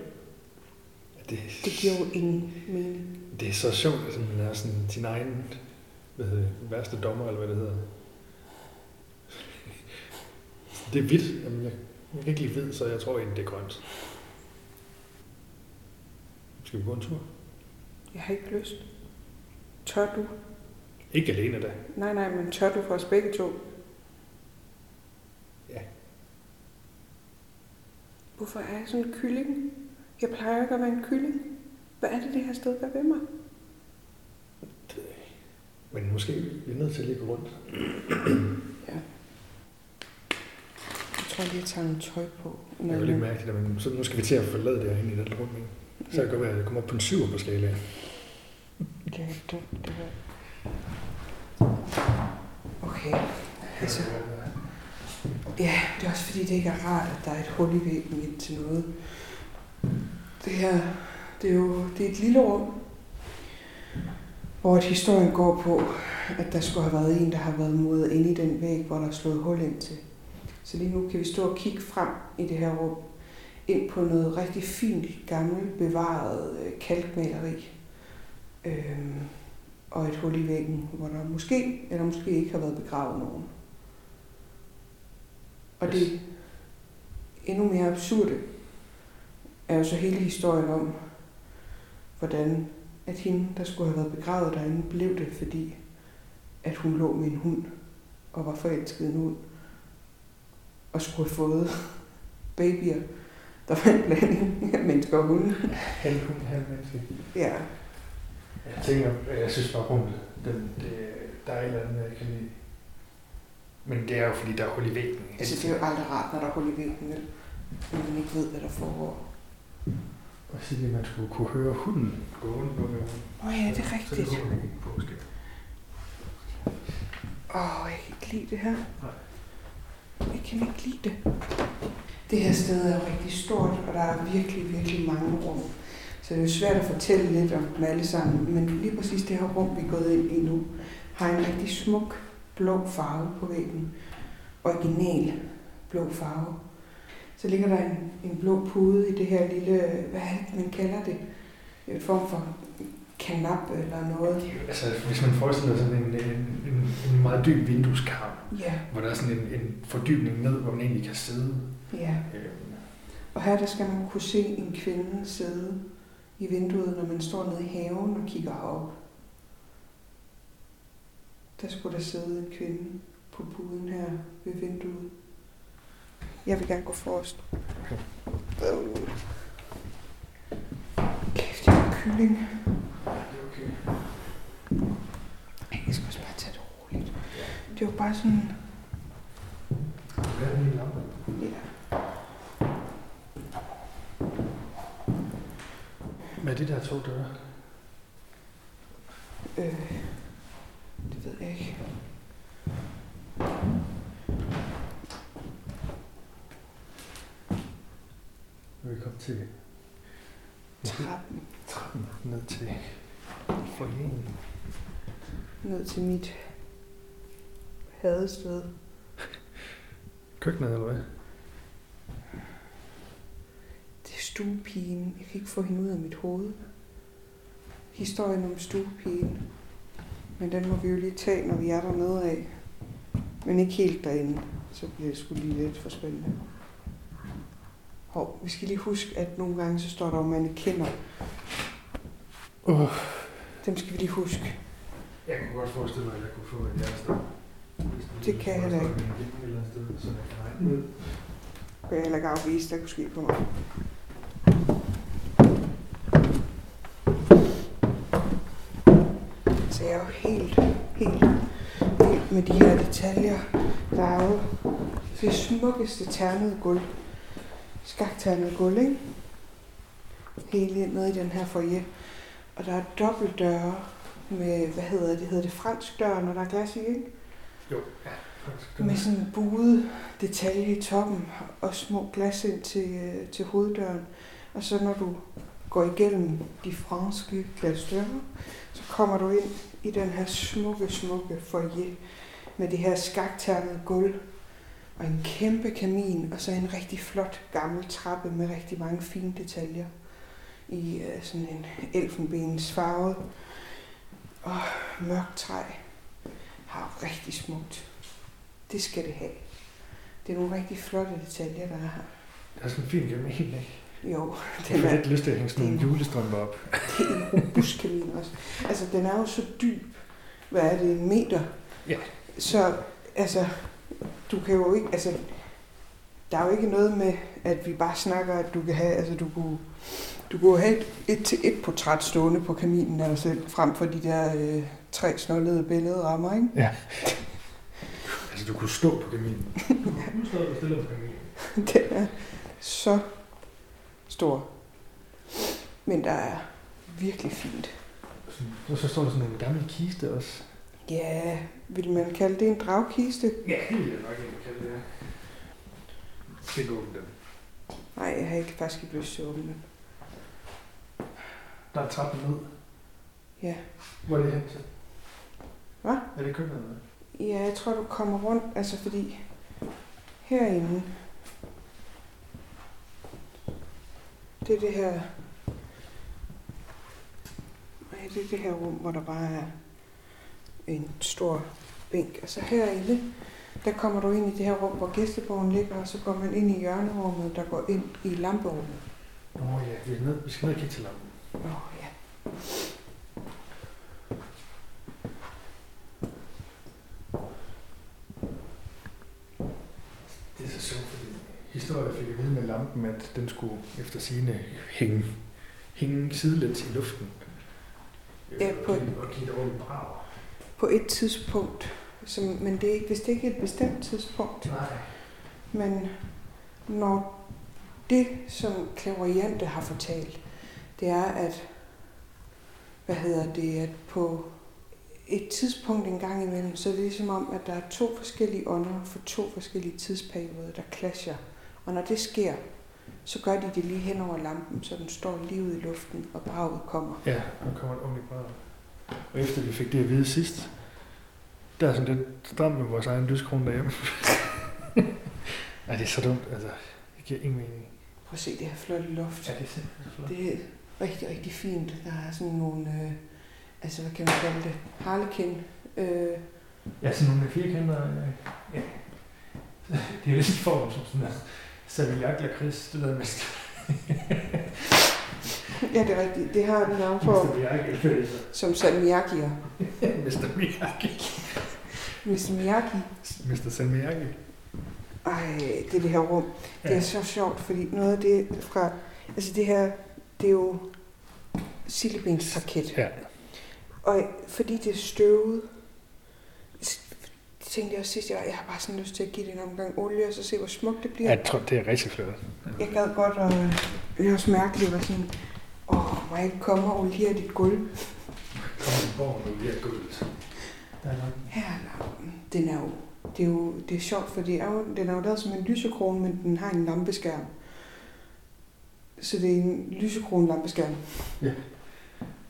Det,
Det giver jo ingen mening.
det er så sjovt, at man er sådan sin egen hvad hedder, værste dommer, eller hvad det hedder. Det er hvidt. Jamen, jeg, jeg kan ikke lide hvid, så jeg tror egentlig, det er grønt. Skal vi gå en tur?
Jeg har ikke lyst. Tør du?
Ikke alene da.
Nej, nej, men tør du for os begge to?
Ja.
Hvorfor er jeg sådan en kylling? Jeg plejer ikke at være en kylling. Hvad er det, det her sted gør ved mig?
Men måske vi er nødt til at lige gå rundt.
Ja. Jeg tror lige, jeg tager noget tøj på.
Jeg vil ikke mærke det, men så nu skal vi til at forlade det herinde i den rum. ikke? Så kan det godt være, at jeg kommer op på en syver på skalaen.
Det det var... Okay. Altså, ja, det er også fordi, det ikke er rart, at der er et hul i væggen ind til noget. Det her, det er jo det er et lille rum, hvor et historien går på, at der skulle have været en, der har været modet ind i den væg, hvor der er slået hul ind til. Så lige nu kan vi stå og kigge frem i det her rum, ind på noget rigtig fint, gammelt, bevaret øh, kalkmaleri. Øhm, og et hul i væggen, hvor der måske eller måske ikke har været begravet nogen. Og det endnu mere absurde er jo så hele historien om, hvordan at hende, der skulle have været begravet derinde, blev det, fordi at hun lå med en hund og var forelsket i en hund og skulle have fået babyer, der var en blanding af mennesker og hunde.
Halv hund, halv menneske.
Ja,
Jeg tænker, jeg synes bare rummet, den, det, der er et eller andet, jeg kan lide. Men det er jo fordi, der er hul i væggen.
altså det er jo aldrig rart, når der er hul i væggen, vel? Når man ikke ved, hvad der foregår.
Og sige, at man skulle kunne høre hunden gå rundt på.
Åh oh, ja, det er
Så
rigtigt.
det ikke på, skal.
Åh, oh, jeg kan ikke lide det her. Jeg kan ikke lide det. Det her sted er rigtig stort, og der er virkelig, virkelig mange rum. Så det er jo svært at fortælle lidt om dem alle sammen. Men lige præcis det her rum, vi er gået ind i nu, har en rigtig smuk blå farve på væggen. Original blå farve. Så ligger der en, en blå pude i det her lille, hvad er det, man kalder det? En form for kanap eller noget.
Altså, hvis man forestiller sig sådan en, en, en, en meget dyb vindueskarm,
Ja,
hvor der er sådan en, en fordybning ned, hvor man egentlig kan sidde.
Ja. Og her der skal man kunne se en kvinde sidde i vinduet, når man står nede i haven og kigger herop. Der skulle der sidde en kvinde på puden her ved vinduet. Jeg vil gerne gå forrest. Øh. Kæft, jeg er kylling.
okay.
Jeg skal også bare tage det roligt. Det var bare sådan...
Hvad er min lampe?
Ja.
Hvad er det der to døre?
Øh, det ved jeg ikke.
Vi kom til
trappen.
Trappen ned til forjen.
Ned til mit hadested.
Køkkenet, eller hvad?
Stuepigen. Jeg kan ikke få hende ud af mit hoved. Historien om stuepigen. Men den må vi jo lige tage, når vi er dernede af. Men ikke helt derinde. Så bliver det sgu lige lidt for spændende. Hov, vi skal lige huske, at nogle gange så står der jo mannequiner.
Uh.
Dem skal vi lige huske.
Jeg kunne godt forestille mig, at jeg kunne få et hjertestop.
Det kan jeg heller ikke.
Så jeg kan regne ud.
Kan jeg heller ikke afvise, der kunne ske for mig. Så jeg er jo helt, helt, helt med de her detaljer. Der er jo det smukkeste ternede gulv. Skakternet gulv, ikke? Hele nede i den her foyer. Og der er dobbeltdøre med, hvad hedder det, hedder det fransk dør, når der er glas i, ikke?
Jo, ja.
Med sådan en buet detalje i toppen og små glas ind til, øh, til hoveddøren. Og så når du går igennem de franske glasdøre, så kommer du ind i den her smukke, smukke foyer med det her skakternede gulv og en kæmpe kamin og så en rigtig flot gammel trappe med rigtig mange fine detaljer i øh, sådan en elfenbens farve og mørkt træ. Har rigtig smukt. Det skal det have. Det er nogle rigtig flotte detaljer, der er her.
Det er sådan en fin kamin, ikke?
Jo,
Jeg
den
får
er,
lidt lyst til at hænge sådan nogle
det er-
julestrømper op.
det er en robust kamin også. Altså, den er jo så dyb. Hvad er det, en meter?
Ja.
Så, altså, du kan jo ikke, altså, der er jo ikke noget med, at vi bare snakker, at du kan have, altså, du kunne, du kunne have et, et til et portræt stående på kaminen af dig selv, frem for de der øh, tre snollede billedrammer, ikke?
Ja. Altså, du kunne stå på kaminen. Nu står du stille på kaminen.
Den er så stor. Men der er virkelig fint.
Og så står der sådan en gammel kiste også.
Ja, vil man kalde det en dragkiste?
Ja, det vil jeg nok ikke kalde det. Skal ikke åbne den.
Nej, jeg har ikke faktisk ikke lyst til at åbne den.
Der er trappen ned.
Ja.
Hvor er det hen til?
Hvad?
Er det køkkenet? eller?
Ja, jeg tror, du kommer rundt, altså fordi herinde, det er det her, nej, det er det her rum, hvor der bare er en stor bænk. Og så herinde, der kommer du ind i det her rum, hvor gæstebogen ligger, og så går man ind i hjørnerummet, der går ind i lamperummet.
Nå ja, vi, er ned, vi skal ned og kigge til lampen.
Åh, oh, ja.
Det er så sjovt, fordi historien fik at vide med lampen, at den skulle efter sine hænge, hænge sidelæns i luften.
Ja, på-
Og give- Og give et ordentligt brag.
På et tidspunkt, som, men det er ikke, hvis det ikke er et bestemt tidspunkt,
Nej.
Men når det, som Clairvoyante har fortalt, det er, at hvad hedder det, at på et tidspunkt en gang imellem, så er det ligesom om, at der er to forskellige ånder for to forskellige tidsperioder, der clasher. Og når det sker, så gør de det lige hen over lampen, så den står lige ude i luften, og braget kommer.
Ja, der kommer et ordentligt brag. Og efter vi fik det at vide sidst, der er sådan lidt stramt med vores egen lyskrone derhjemme. Ej, det er så dumt, altså. Det giver ingen mening.
Prøv at se det her flotte loft.
Ja, det er simpelthen flot.
Det er rigtig, rigtig fint. Der er sådan nogle, øh, altså hvad kan man kalde det, harlekin. Øh,
Ja, sådan nogle firkanter. øh, Ja. Det er lidt i form som sådan en Savignac lakrids, det der med
ja, det er rigtigt. Det har den navn for
Mr. Miyagi.
som salmiakkier.
Mr. Miyagi.
Mr. Miyagi.
Mr. Salmiakki.
Ej, det er det her rum. Det er så sjovt, fordi noget af det fra... Altså det her, det er jo sildebensparket.
Ja.
Og fordi det er støvet, tænkte jeg også sidst, jeg, jeg har bare sådan lyst til at give det en omgang olie, og så se, hvor smukt det bliver.
Jeg tror, det er rigtig flot.
Jeg gad godt, og det er også mærkeligt, at sådan, åh, må jeg ikke komme og oliere dit gulv?
Kom i borgen nu, lige gulvet. Der er.
Her er lampen. Den er jo, det er jo det er sjovt, for det er jo, den er jo lavet som en lysekrone, men den har en lampeskærm. Så det er en lysekron lampeskærm.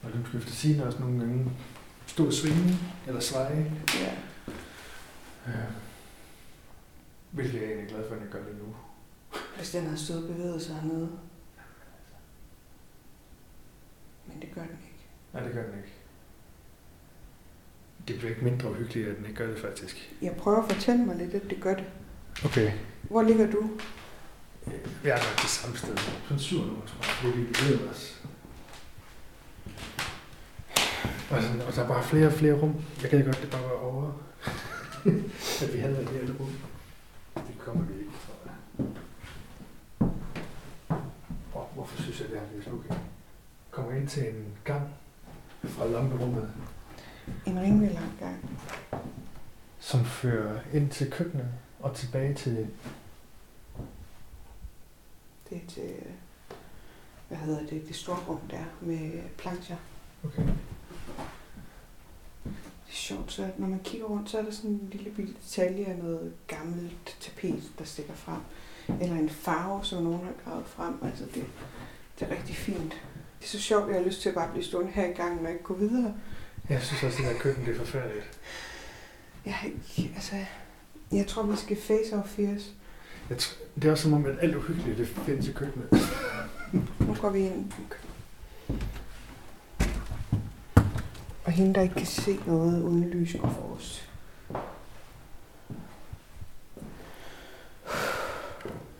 Og du skal efter sige også nogle gange stå og svinge eller sveje.
Ja.
Ja. Hvilket jeg er egentlig glad for, at jeg gør lige nu.
Hvis den har stået og bevæget sig hernede. Men det gør den ikke.
Nej, det gør den ikke. Det bliver ikke mindre uhyggeligt, at den ikke gør det faktisk.
Jeg prøver at fortælle mig lidt, at det gør det.
Okay.
Hvor ligger du?
Vi er nok det samme sted. Sådan syv nu, tror jeg, vi bevæger os. Og, sådan, og der er bare flere og flere rum. Jeg kan godt, det bare var over. at vi havde et helt rum. Det kommer vi ikke fra. Oh, hvorfor synes jeg, det er lidt okay? Ind til en gang fra lamperummet,
En rimelig lang gang.
som fører ind til køkkenet og tilbage til...
Det er til, hvad hedder det, det store rum der med plancher.
Okay.
Det er sjovt, så når man kigger rundt, så er der sådan en lille bitte detalje af noget gammelt tapet, der stikker frem. Eller en farve, som nogen har gravet frem. Altså det, det er rigtig fint. Det er så sjovt, at jeg har lyst til at bare blive stående her i gangen og ikke gå videre.
Jeg synes også, at det der køkken det er forfærdeligt.
Jeg, altså, jeg tror, vi skal face our fears.
Jeg tror, det er også som om, at alt uhyggeligt det findes i køkkenet.
Nu går vi ind. Og hende, der ikke kan se noget uden lys, går forrest.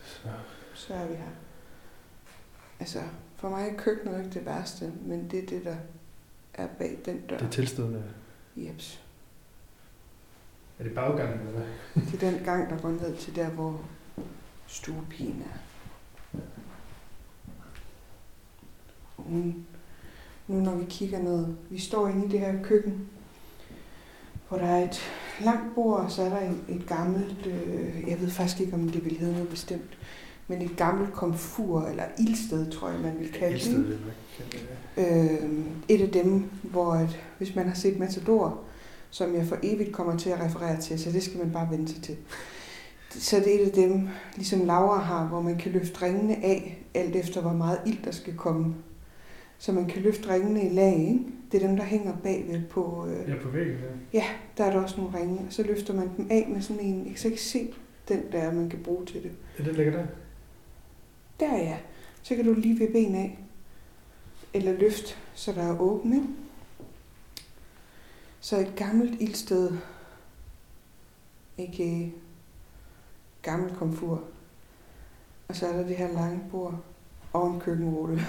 Så.
Så er vi her. Altså, for mig er køkkenet ikke det værste, men det er det, der er bag den dør.
Det er tilstødende.
Jeps.
Er det baggangen, eller hvad?
Det er den gang, der går ned til der, hvor stuepigen er. Hun, nu når vi kigger ned, vi står inde i det her køkken, hvor der er et langt bord, og så er der et, et gammelt, øh, jeg ved faktisk ikke, om det vil hedde noget bestemt, men et gammelt komfur, eller ildsted, tror jeg, man vil kalde det.
Ildsted, kalde det.
Øh, et af dem, hvor at, hvis man har set Matador, som jeg for evigt kommer til at referere til, så det skal man bare vente sig til. Så det er et af dem, ligesom Laura har, hvor man kan løfte ringene af, alt efter hvor meget ild der skal komme. Så man kan løfte ringene i lag, ikke? Det er dem, der hænger bagved på... Øh,
Ja, på væggen der.
der er der også nogle ringe, og så løfter man dem af med sådan en... Jeg kan så ikke se den der, man kan bruge til det.
Ja, den ligger der.
Der ja. Så kan du lige vippe en af. Eller løft, så der er åbent, ikke? Så et gammelt ildsted, ikke øh, gammel komfur. Og så er der det her lange bord og en køkkenrulle.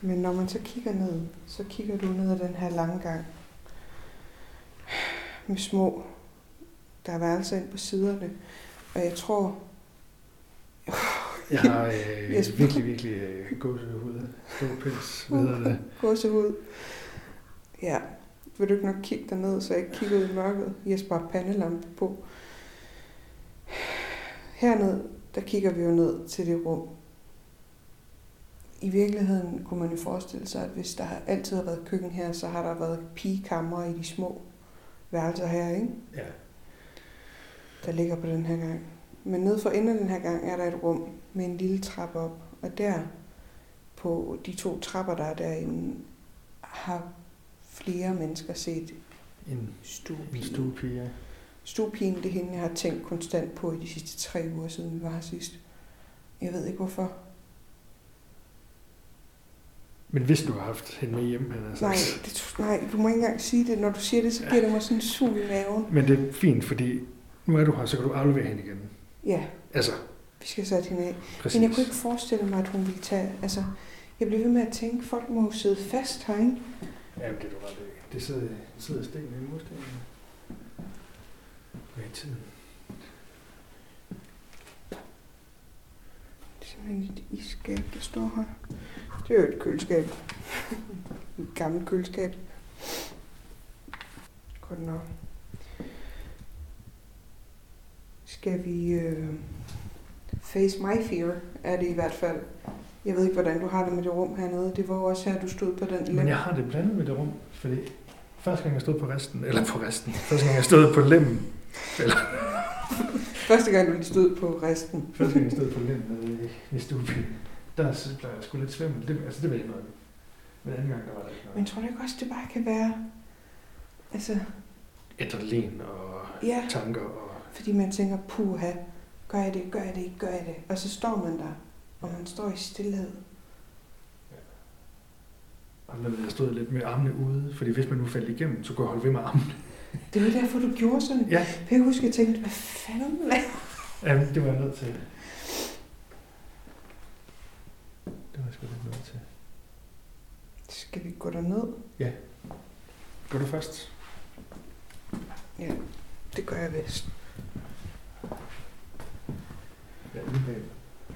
Men når man så kigger ned, så kigger du ned ad den her lange gang. Med små, der er værelser ind på siderne. Og jeg tror,
jeg har øh,
Jesper.
virkelig, virkelig øh, gåsehud. Stor pels. Hvad hedder det?
gåsehud. Ja, vil du ikke nok kigge derned, så jeg ikke kigger ud i mørket? Jesper har pandelampe på. Herned, der kigger vi jo ned til det rum. I virkeligheden kunne man jo forestille sig, at hvis der har altid har været køkken her, så har der været pigekammer i de små værelser her, ikke?
Ja.
der ligger på den her gang. Men ned for enden den her gang er der et rum med en lille trappe op. Og der, på de to trapper, der er derinde, har flere mennesker set
En, en stuepige. ja.
Stuepigen, det er hende, jeg har tænkt konstant på i de sidste tre uger, siden vi var her sidst. Jeg ved ikke hvorfor.
Men hvis du har haft hende med hjemme, han altså.
Nej, det, nej, du må ikke engang sige det. Når du siger det, så giver det mig sådan en sug i maven.
Men det er fint, fordi nu er du her, så kan du aflevere hende igen.
Ja,
Altså,
vi skal sætte hende af.
præcis.
Men jeg kunne ikke forestille mig, at hun ville tage... Altså, jeg blev ved med at tænke, folk må jo sidde fast herinde.
Ja, det er du ret i. Det sidder, sidder stenen i murstenen. Med tiden.
Det er simpelthen et isskab, der står her. Det er jo et køleskab. et gammelt køleskab. Godt nok. Skal vi... Øh, face my fear, er det i hvert fald. Jeg ved ikke, hvordan du har det med det rum hernede. Det var også her, du stod på den
Men jeg har det blandet med det rum, fordi første gang jeg stod på resten, eller på resten, første gang jeg stod på lemmen, eller
Første gang, du lige stod på resten.
Første gang jeg stod på lind nede i, stuen, der blev jeg sgu lidt svimmel. Det, altså, det ved jeg ikke noget. Men anden gang, der var der ikke noget.
Men tror du ikke også, det bare kan være... Altså,
Adrenalin og
ja,
tanker og...
fordi man tænker, puha, gør jeg det, gør jeg det, ikke gør jeg det. Og så står man der, og man står i stillhed.
Og når jeg stod lidt med armene ude, fordi hvis man nu faldt igennem, så kunne jeg holde ved med armene.
Det var derfor, du gjorde sådan.
Ja.
Jeg kan huske, jeg tænkte, hvad fanden laver
Jamen, det var jeg nødt til. Det var jeg sgu lidt nødt til.
Skal vi gå derned?
Går du først?
Ja, det gør jeg vist.
Ja.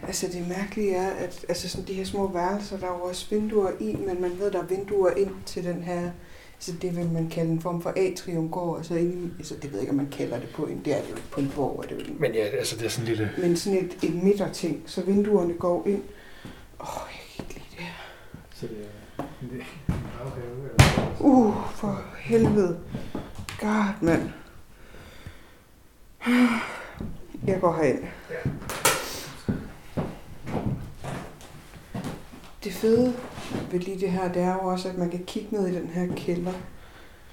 Altså det mærkelige er, at altså sådan de her små værelser, der er jo også vinduer i, men man ved, der er vinduer ind til den her, altså det vil man kalde en form for atriumgård, altså, inde, i- altså det ved jeg ikke, om man kalder det på en, det er det jo på en borg, er det jo,
Men ja, altså det er sådan en lille...
men sådan et, et midterting, så vinduerne går ind. Åh, oh, jeg kan ikke lide det her.
Så det er... Det er en baghave, eller...
Uh, for helvede. God, mand. Jeg går herind. Det fede ved lige det her, det er jo også, at man kan kigge ned i den her kælder,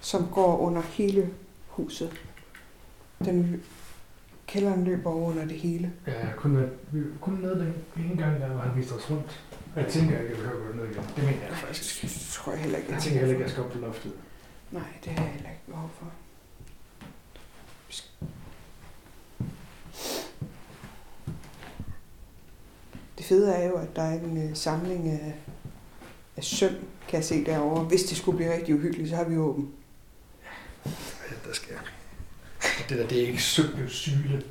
som går under hele huset. Den kælderen løber over under det hele.
Ja, jeg har kun været... Vi var kun nede den ene gang, der han viste os rundt. Jeg tænker ikke, at jeg behøver gå ned igen. Det mener jeg faktisk.
Det tror jeg heller ikke.
Jeg tænker heller ikke, at jeg skal op på loftet.
Nej, det har jeg heller ikke behov for. Det fede er jo, at der er en øh, samling af, af søm, kan jeg se derovre. Hvis det skulle blive rigtig uhyggeligt, så har vi åben.
Ja, der skal Det der, det er ikke sødt, det er jo syle.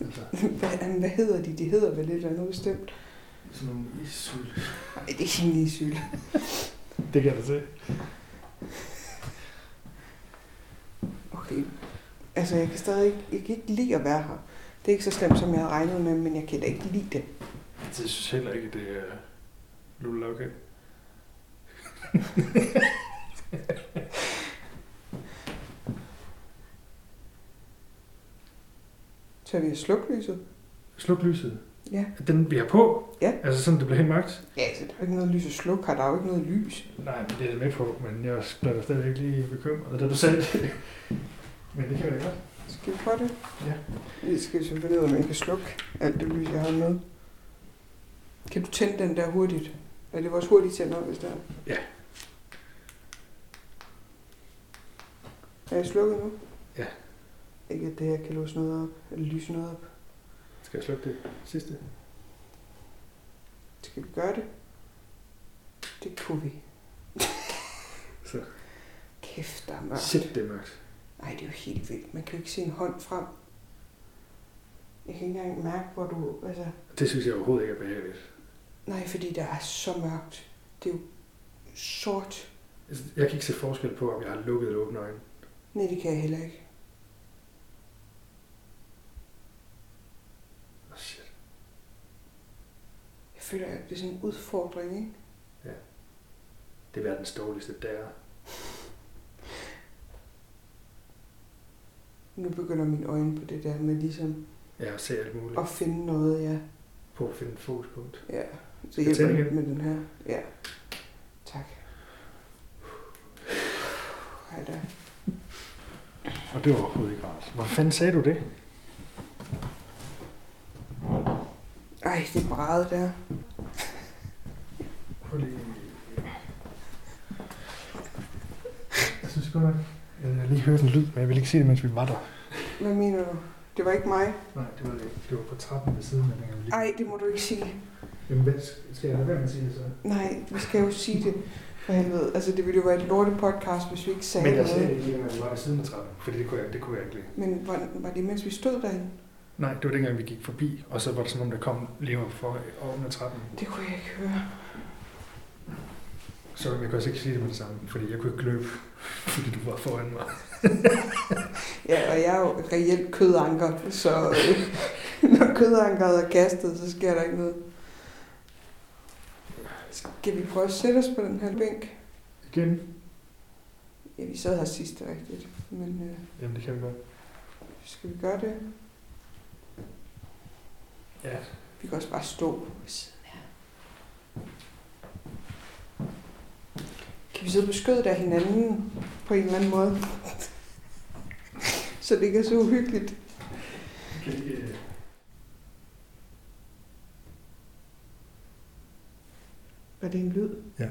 Altså,
Hvad, hvad hedder de? De hedder vel lidt eller andet bestemt.
sådan nogle issyle.
Nej, det er ikke en issyl.
Det kan jeg da se.
Okay. Altså, jeg kan stadig ikke, jeg kan ikke lide at være her. Det er ikke så slemt, som jeg havde regnet med, men jeg kan da ikke lide det.
Jeg synes heller ikke, det er lullukke.
Så vi har slukket lyset.
Sluk lyset.
Ja.
Den vi har på?
Ja.
Altså sådan, det bliver helt mørkt?
Ja, så der er ikke noget lys at slukke her. Der er jo ikke noget lys.
Nej, men det er jeg med på, men jeg blev stadigvæk lige bekymret, da du sagde det. men det kan vi da godt.
Skal vi prøve det?
Ja.
Vi skal selvfølgelig ud om man kan slukke alt det lys, jeg har med. Kan du tænde den der hurtigt? Er det vores hurtige tænder, hvis det er?
Ja.
Er jeg slukket nu?
Ja.
Ikke at det her kan låse noget op, eller lyse noget op.
Skal jeg slukke det sidste?
Skal vi gøre det? Det kunne vi.
Så.
Kæft, der er mørkt.
Shit, det er mørkt.
Nej, det er jo helt vildt. Man kan jo ikke se en hånd frem. Jeg kan ikke engang mærke, hvor du... Altså,
Det synes jeg overhovedet ikke er behageligt.
Nej, fordi der er så mørkt. Det er jo sort.
Altså, Jeg kan ikke se forskel på, om jeg har lukket eller åbnet øjne.
Nej, det kan jeg heller ikke.
Oh, shit.
Jeg føler, at det er sådan en udfordring, ikke?
Det er verdens dårligste der.
Nu begynder mine øjne på det der med ligesom
Jeg har set alt muligt.
at finde noget, ja.
På at finde et fokuspunkt.
Ja, så hjælper det med den her. Ja. Tak. Hej da.
Og det var overhovedet ikke rart. Hvor fanden sagde du det?
Ej, det er brædet der.
Prøv lige... Jeg synes godt nok, jeg har lige hørt en lyd, men jeg vil ikke sige det, mens vi var der.
Hvad mener du? Det var ikke mig.
Nej, det var det ikke. Det var på trappen ved siden af dengang vi lige...
Ej, det må du ikke sige.
Jamen, hvad skal jeg lade være med at sige det så?
Nej, vi skal jo sige det. For helvede. Altså, det ville jo være et lortet podcast, hvis vi ikke sagde
Men jeg sagde det ikke, at vi var ved siden af trappen, fordi det kunne jeg, det kunne jeg ikke lide.
Men var, var det, mens vi stod derinde?
Nej, det var dengang, vi gik forbi, og så var der sådan nogen, der kom lige op for oven af trappen.
Det kunne jeg ikke høre.
Så jeg kan også ikke sige det med det samme, fordi jeg kunne ikke løbe, fordi du var foran mig.
Ja, og jeg er jo reelt kødanker, så øh, når kødankeret er kastet, så sker der ikke noget. Skal vi prøve at sætte os på den her bænk?
Igen?
Ja, vi sad her sidst, rigtigt. Men øh,
Jamen, det kan vi godt.
skal vi gøre det?
Ja.
Vi kan også bare stå ved siden her. Kan vi sidde på skødet af hinanden på en eller anden måde? Så det ikke er så uhyggeligt.
Okay, øh,
Var det en lyd?
ja.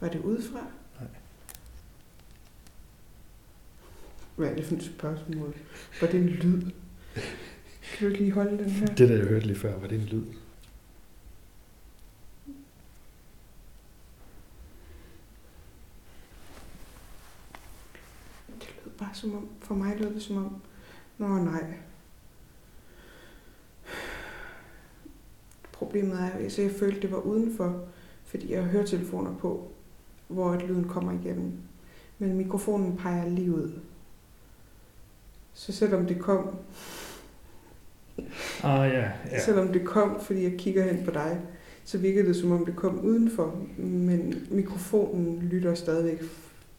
Var det udefra?
Nej.
Hvad er det for et spørgsmål? Var det en lyd? Kan du ikke lige holde den her?
Det, der jeg hørte lige før, var det en lyd?
Det lød bare som om, for mig lød det som om, nå nej. Problemet er, at jeg følte, det var udenfor, fordi jeg har høretelefoner på, hvor at lyden kommer igennem. Men mikrofonen peger lige ud. Så selvom det kom,
Ah, ja.
ja. selvom det kom, fordi jeg kigger hen på dig, så virker det som om det kom udenfor, men mikrofonen lytter stadigvæk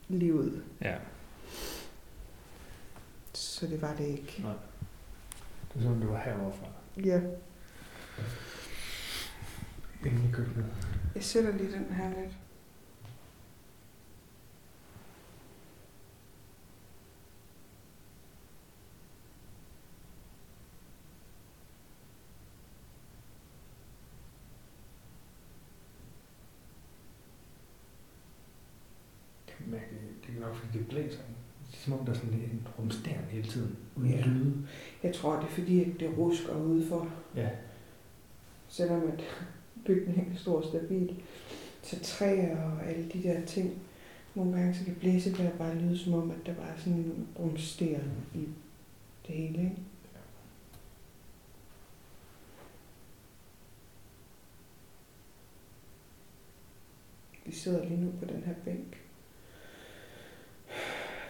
lige ud.
ja.
Så det var det ikke.
Nej. Det er som om, det var heroverfra.
Ja,
Inde i køkkenet.
jeg sætter lige den her lidt.
Mærke, det er nok fordi det blæser. Det er som om, der er sådan en rumstern hele tiden. Uden
Ja.
lyde.
Jeg tror, det er fordi, at det rusker udenfor,
Ja.
selvom at bygningen stor og stabil. Så træer og alle de der ting, nogle gange så kan blæsevejr bare lyde som om, at der var sådan en rumsteren i det hele, ikke? Vi sidder lige nu på den her bænk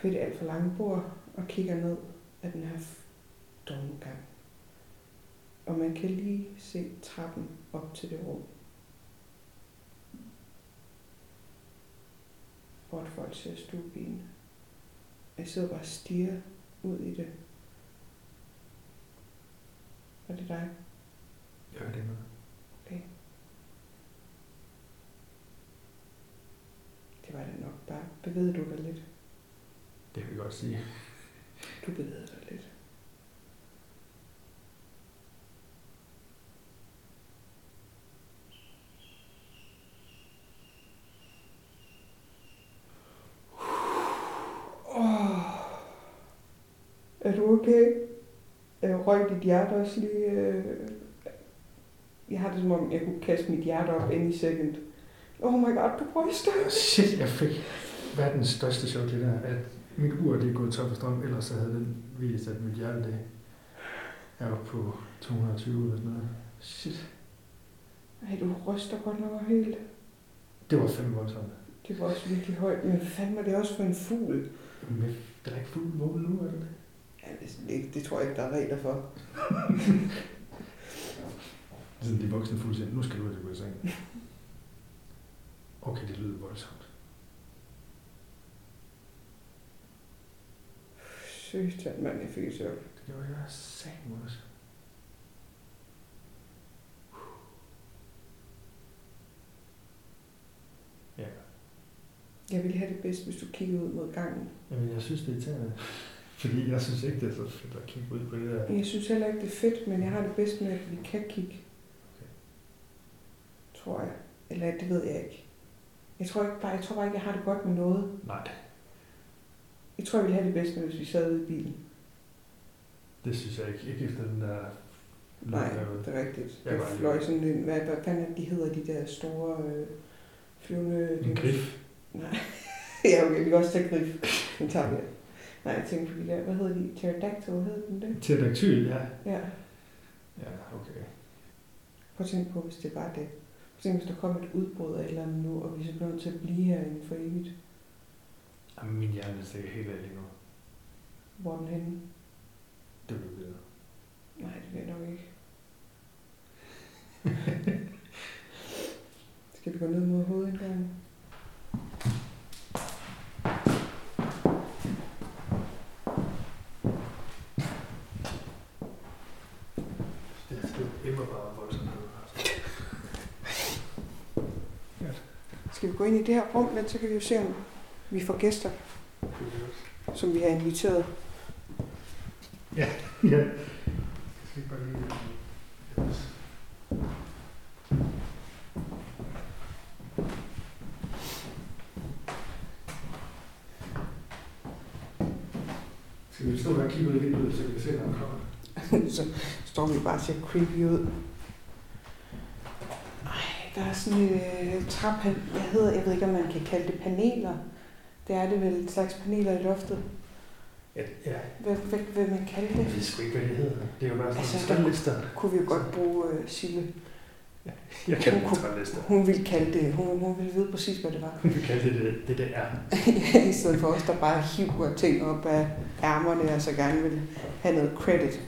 ved det alt for lange bord og kigger ned af den her domgang. Og man kan lige se trappen op til det rum. Hvor folk ser stuebien. Jeg sidder bare og stiger ud i det. Er det dig?
Jeg hører det noget.
Det var det nok bare. Bevægede du dig lidt?
Det kan vi godt sige.
Du bevægede dig lidt. Åh. Er du okay? Jeg røg dit hjerte også lige... Øh... Jeg har det som om, jeg kunne kaste mit hjerte op i second. Oh my god, du bryster.
Shit, jeg fik verdens største chok det der, at mit ur det er gået tom for strøm, ellers så havde den vist, at mit hjerte det er oppe på 220 eller sådan noget. Shit.
Ej, du ryster godt nok helt.
Det var fandme voldsomt.
Det var også virkelig højt, men fandme er det også for en fugl.
Men der er ikke fuld vågen nu, er det det?
Ja, det, det, tror jeg ikke, der er regler for.
Sådan, de voksne siger, nu skal du ud og gå i seng. Okay, det lyder voldsomt.
Sygt, mand, jeg fik chok.
Det gjorde jeg sagen også. Ja,
Jeg ville have det bedst, hvis du kiggede ud mod gangen.
Jamen, jeg synes, det er irriterende. Fordi jeg synes ikke, det er så fedt at kigge ud på det der.
Jeg synes heller ikke, det er fedt, men jeg har det bedst med, at vi kan kigge.
Okay.
Tror jeg. Eller det ved jeg ikke. Jeg tror, ikke bare, jeg tror bare ikke, jeg har det godt med noget.
Nej,
Jeg tror, jeg ville have det bedst med, hvis vi sad ude i bilen.
det synes jeg ikke. Ikke efter den der...
Nej,
derude.
det er rigtigt.
Jeg lige-
fløj sådan en, hvad, hvad fanden det, de hedder, de der store øh, flyvende...
En grif.
Nej. ja, okay, vi kan også tage grif. Den tager vi. Nej, jeg tænkte på de der, hvad hedder de? Pterodactyl, hedder den det?
Pterodactyl, ja.
Ja.
Ja, okay.
Prøv at tænke på, hvis det var det. Prøv at tænke, hvis der kom et udbrud af et eller andet nu, og vi så blev nødt til at blive herinde for evigt.
Jamen, min hjerne er sikkert helt af lige nu.
Hvor er den henne?
Det blev bedre.
Nej, det jeg nok ikke. Skal vi gå ned mod hovedindgangen? Skal vi gå ind i det her rum, men så kan vi jo se, om vi får gæster, som vi har inviteret.
Ja. Jeg skal bare lige... Skal vi stå der og kigge ud i vinduet, så kan vi se, når han kommer?
så står vi bare og ser creepy ud. Sådan en øh, trap, jeg, hedder, jeg ved ikke, om man kan kalde det paneler. Det er det vel, et slags paneler i loftet.
Ja, ja.
Hvad, hvad, hvad man kalde
Jeg
det?
ved sgu ikke, hvad det hedder. Det er jo bare sådan
Altså,
en trælister.
Kunne vi jo godt bruge uh, Sille.
Jeg kan
Hun
trælister.
Hun ville kalde det, hun, hun ville vide præcis, hvad det var.
Hun vil kalde det det, det, det er.
I stedet for os, der bare hiver ting op af ærmerne, og så gerne vil have noget credit.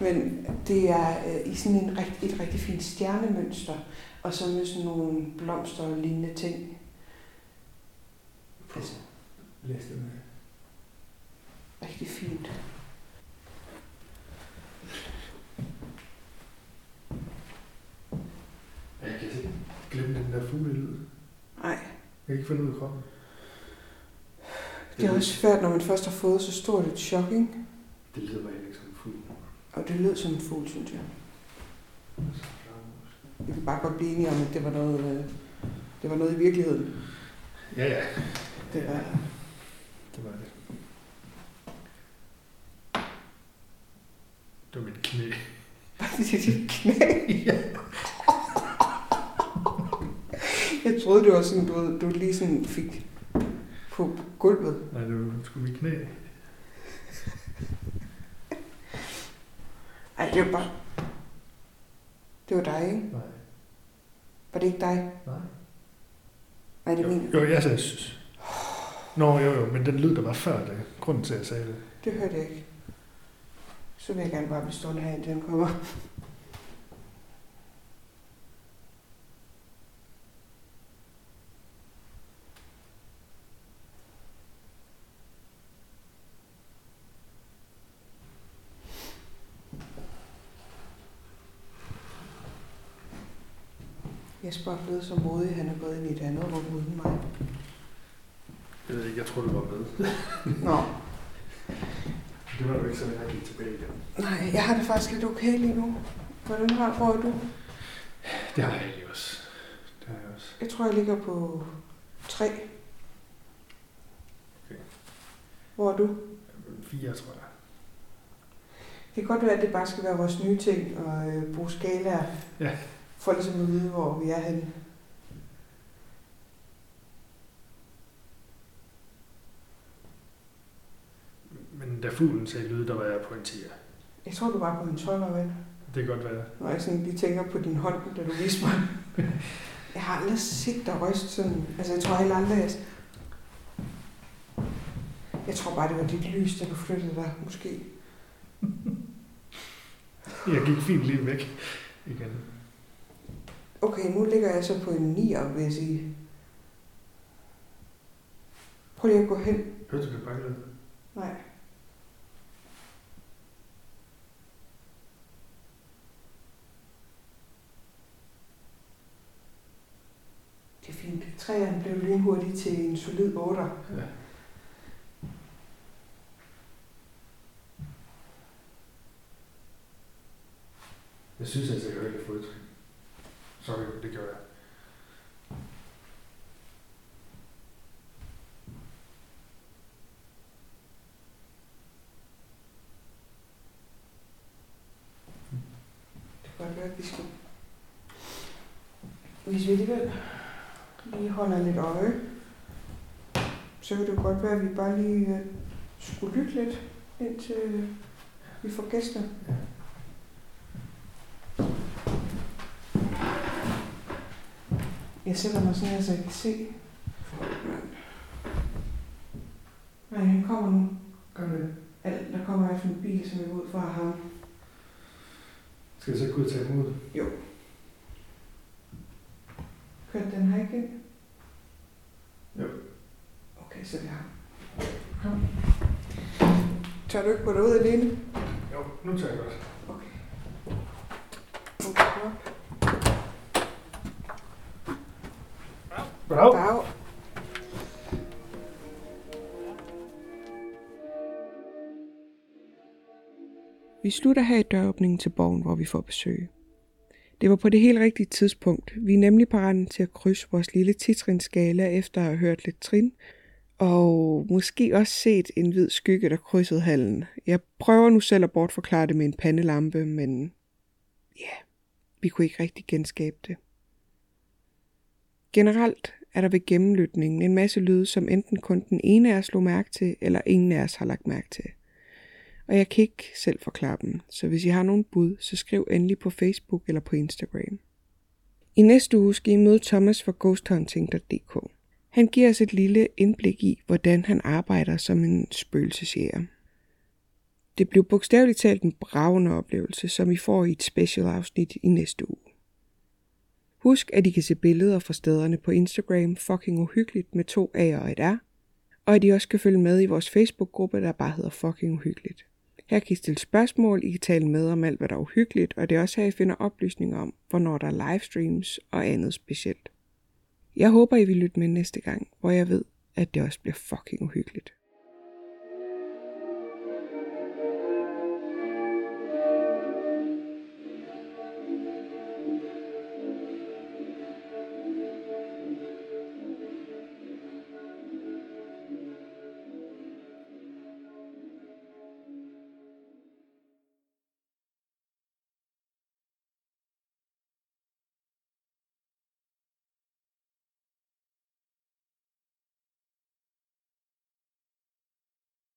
Men det er øh, i sådan en rigt, et rigtig fint stjernemønster, og så med sådan nogle blomster og lignende ting. Altså,
Læs det med.
rigtig fint.
Jeg kan ikke glemme den der fuglelyd.
Nej,
Jeg kan ikke finde ud af kroppen.
det er også svært, når man først har fået så stort et chok, ikke?
Det lyder bare ikke som en fugl.
Og det lød som en fugl, synes jeg. Vi kan bare godt blive enige om, at det var noget, øh, det var noget i virkeligheden.
Ja, ja.
Det var,
Det var det. Det var mit knæ.
det er dit knæ.
ja.
Jeg troede, det var sådan, du, du lige sådan fik på gulvet.
Nej, det var sgu mit knæ.
Ej, det var bare... Det var dig, ikke?
Nej.
Var det ikke dig?
Nej.
Nej, det
Jo,
mener
jo, jeg sagde... sys. Nå, jo, jo, men den lyd, der var før det. Grunden til, at jeg sagde det.
Det hørte jeg ikke. Så vil jeg gerne bare blive stående her, indtil den kommer. Er blevet så modig, han er gået ind i et andet rum uden mig.
Jeg ved ikke, jeg troede, du var med.
Nå,
Det var jo ikke sådan, jeg gik tilbage igen.
nej, jeg har det faktisk lidt okay lige nu. Hvordan har er du?
Det har jeg egentlig også. Det har jeg også.
Jeg tror, jeg ligger på 3.
Okay.
Hvor er du?
Fire, tror jeg.
Det kan godt være, at det bare skal være vores nye ting og øh, bruge skalaer.
Ja.
For ligesom at vide, hvor vi er henne.
Men da fuglen sagde lyd, der var jeg på en 10'er.
Jeg tror, du var på en 12 ven.
Det kan godt være.
Når jeg sådan lige tænker på din hånd, da du viste mig. Jeg har aldrig set dig ryste sådan. Altså, jeg tror heller aldrig, jeg... Jeg tror bare, det var dit lys, da du flyttede dig, måske.
Jeg gik fint lige væk igen.
Okay, nu ligger jeg så på en 9, vil jeg sige. Prøv lige at gå hen.
Hørte du det bare lidt?
Nej. Det er fint. Træerne blev lynhurtigt til en solid 8.
Ja. Jeg synes, altså, jeg det fodtrin. Sorry, det gør jeg.
Det kan godt være, at vi skal... Hvis vi alligevel lige holder lidt øje, så kan det jo godt være, at vi bare lige øh, skulle lytte lidt, indtil øh, vi får gæster.
Ja.
Jeg sætter mig sådan her, så jeg kan se. Nej, han kommer nu.
Gør det.
Al- Der kommer fald en bil, som er ud fra ham.
Skal jeg så gå ud og tage imod?
Kørte den her ikke ind?
Jo.
Okay, så det er ham. Kom. Tør du ikke gå derud alene?
Jo, nu tager jeg godt.
Okay. Okay, op.
Wow.
Dag. Vi slutter her i døråbningen til borgen, hvor vi får besøg. Det var på det helt rigtige tidspunkt. Vi er nemlig parate til at krydse vores lille titrinskala efter at have hørt lidt trin, og måske også set en hvid skygge, der krydsede hallen. Jeg prøver nu selv at bortforklare det med en pandelampe, men ja, vi kunne ikke rigtig genskabe det. Generelt er der ved gennemlytningen en masse lyde, som enten kun den ene af os slog mærke til, eller ingen af os har lagt mærke til. Og jeg kan ikke selv forklare dem, så hvis I har nogen bud, så skriv endelig på Facebook eller på Instagram. I næste uge skal I møde Thomas fra ghosthunting.dk. Han giver os et lille indblik i, hvordan han arbejder som en spøgelsesjæger. Det blev bogstaveligt talt en bravende oplevelse, som I får i et special afsnit i næste uge. Husk, at I kan se billeder fra stederne på Instagram fucking uhyggeligt med to A'er og et R, og at I også kan følge med i vores Facebook-gruppe, der bare hedder fucking uhyggeligt. Her kan I stille spørgsmål, I kan tale med om alt, hvad der er uhyggeligt, og det er også her, I finder oplysninger om, hvornår der er livestreams og andet specielt. Jeg håber, I vil lytte med næste gang, hvor jeg ved, at det også bliver fucking uhyggeligt.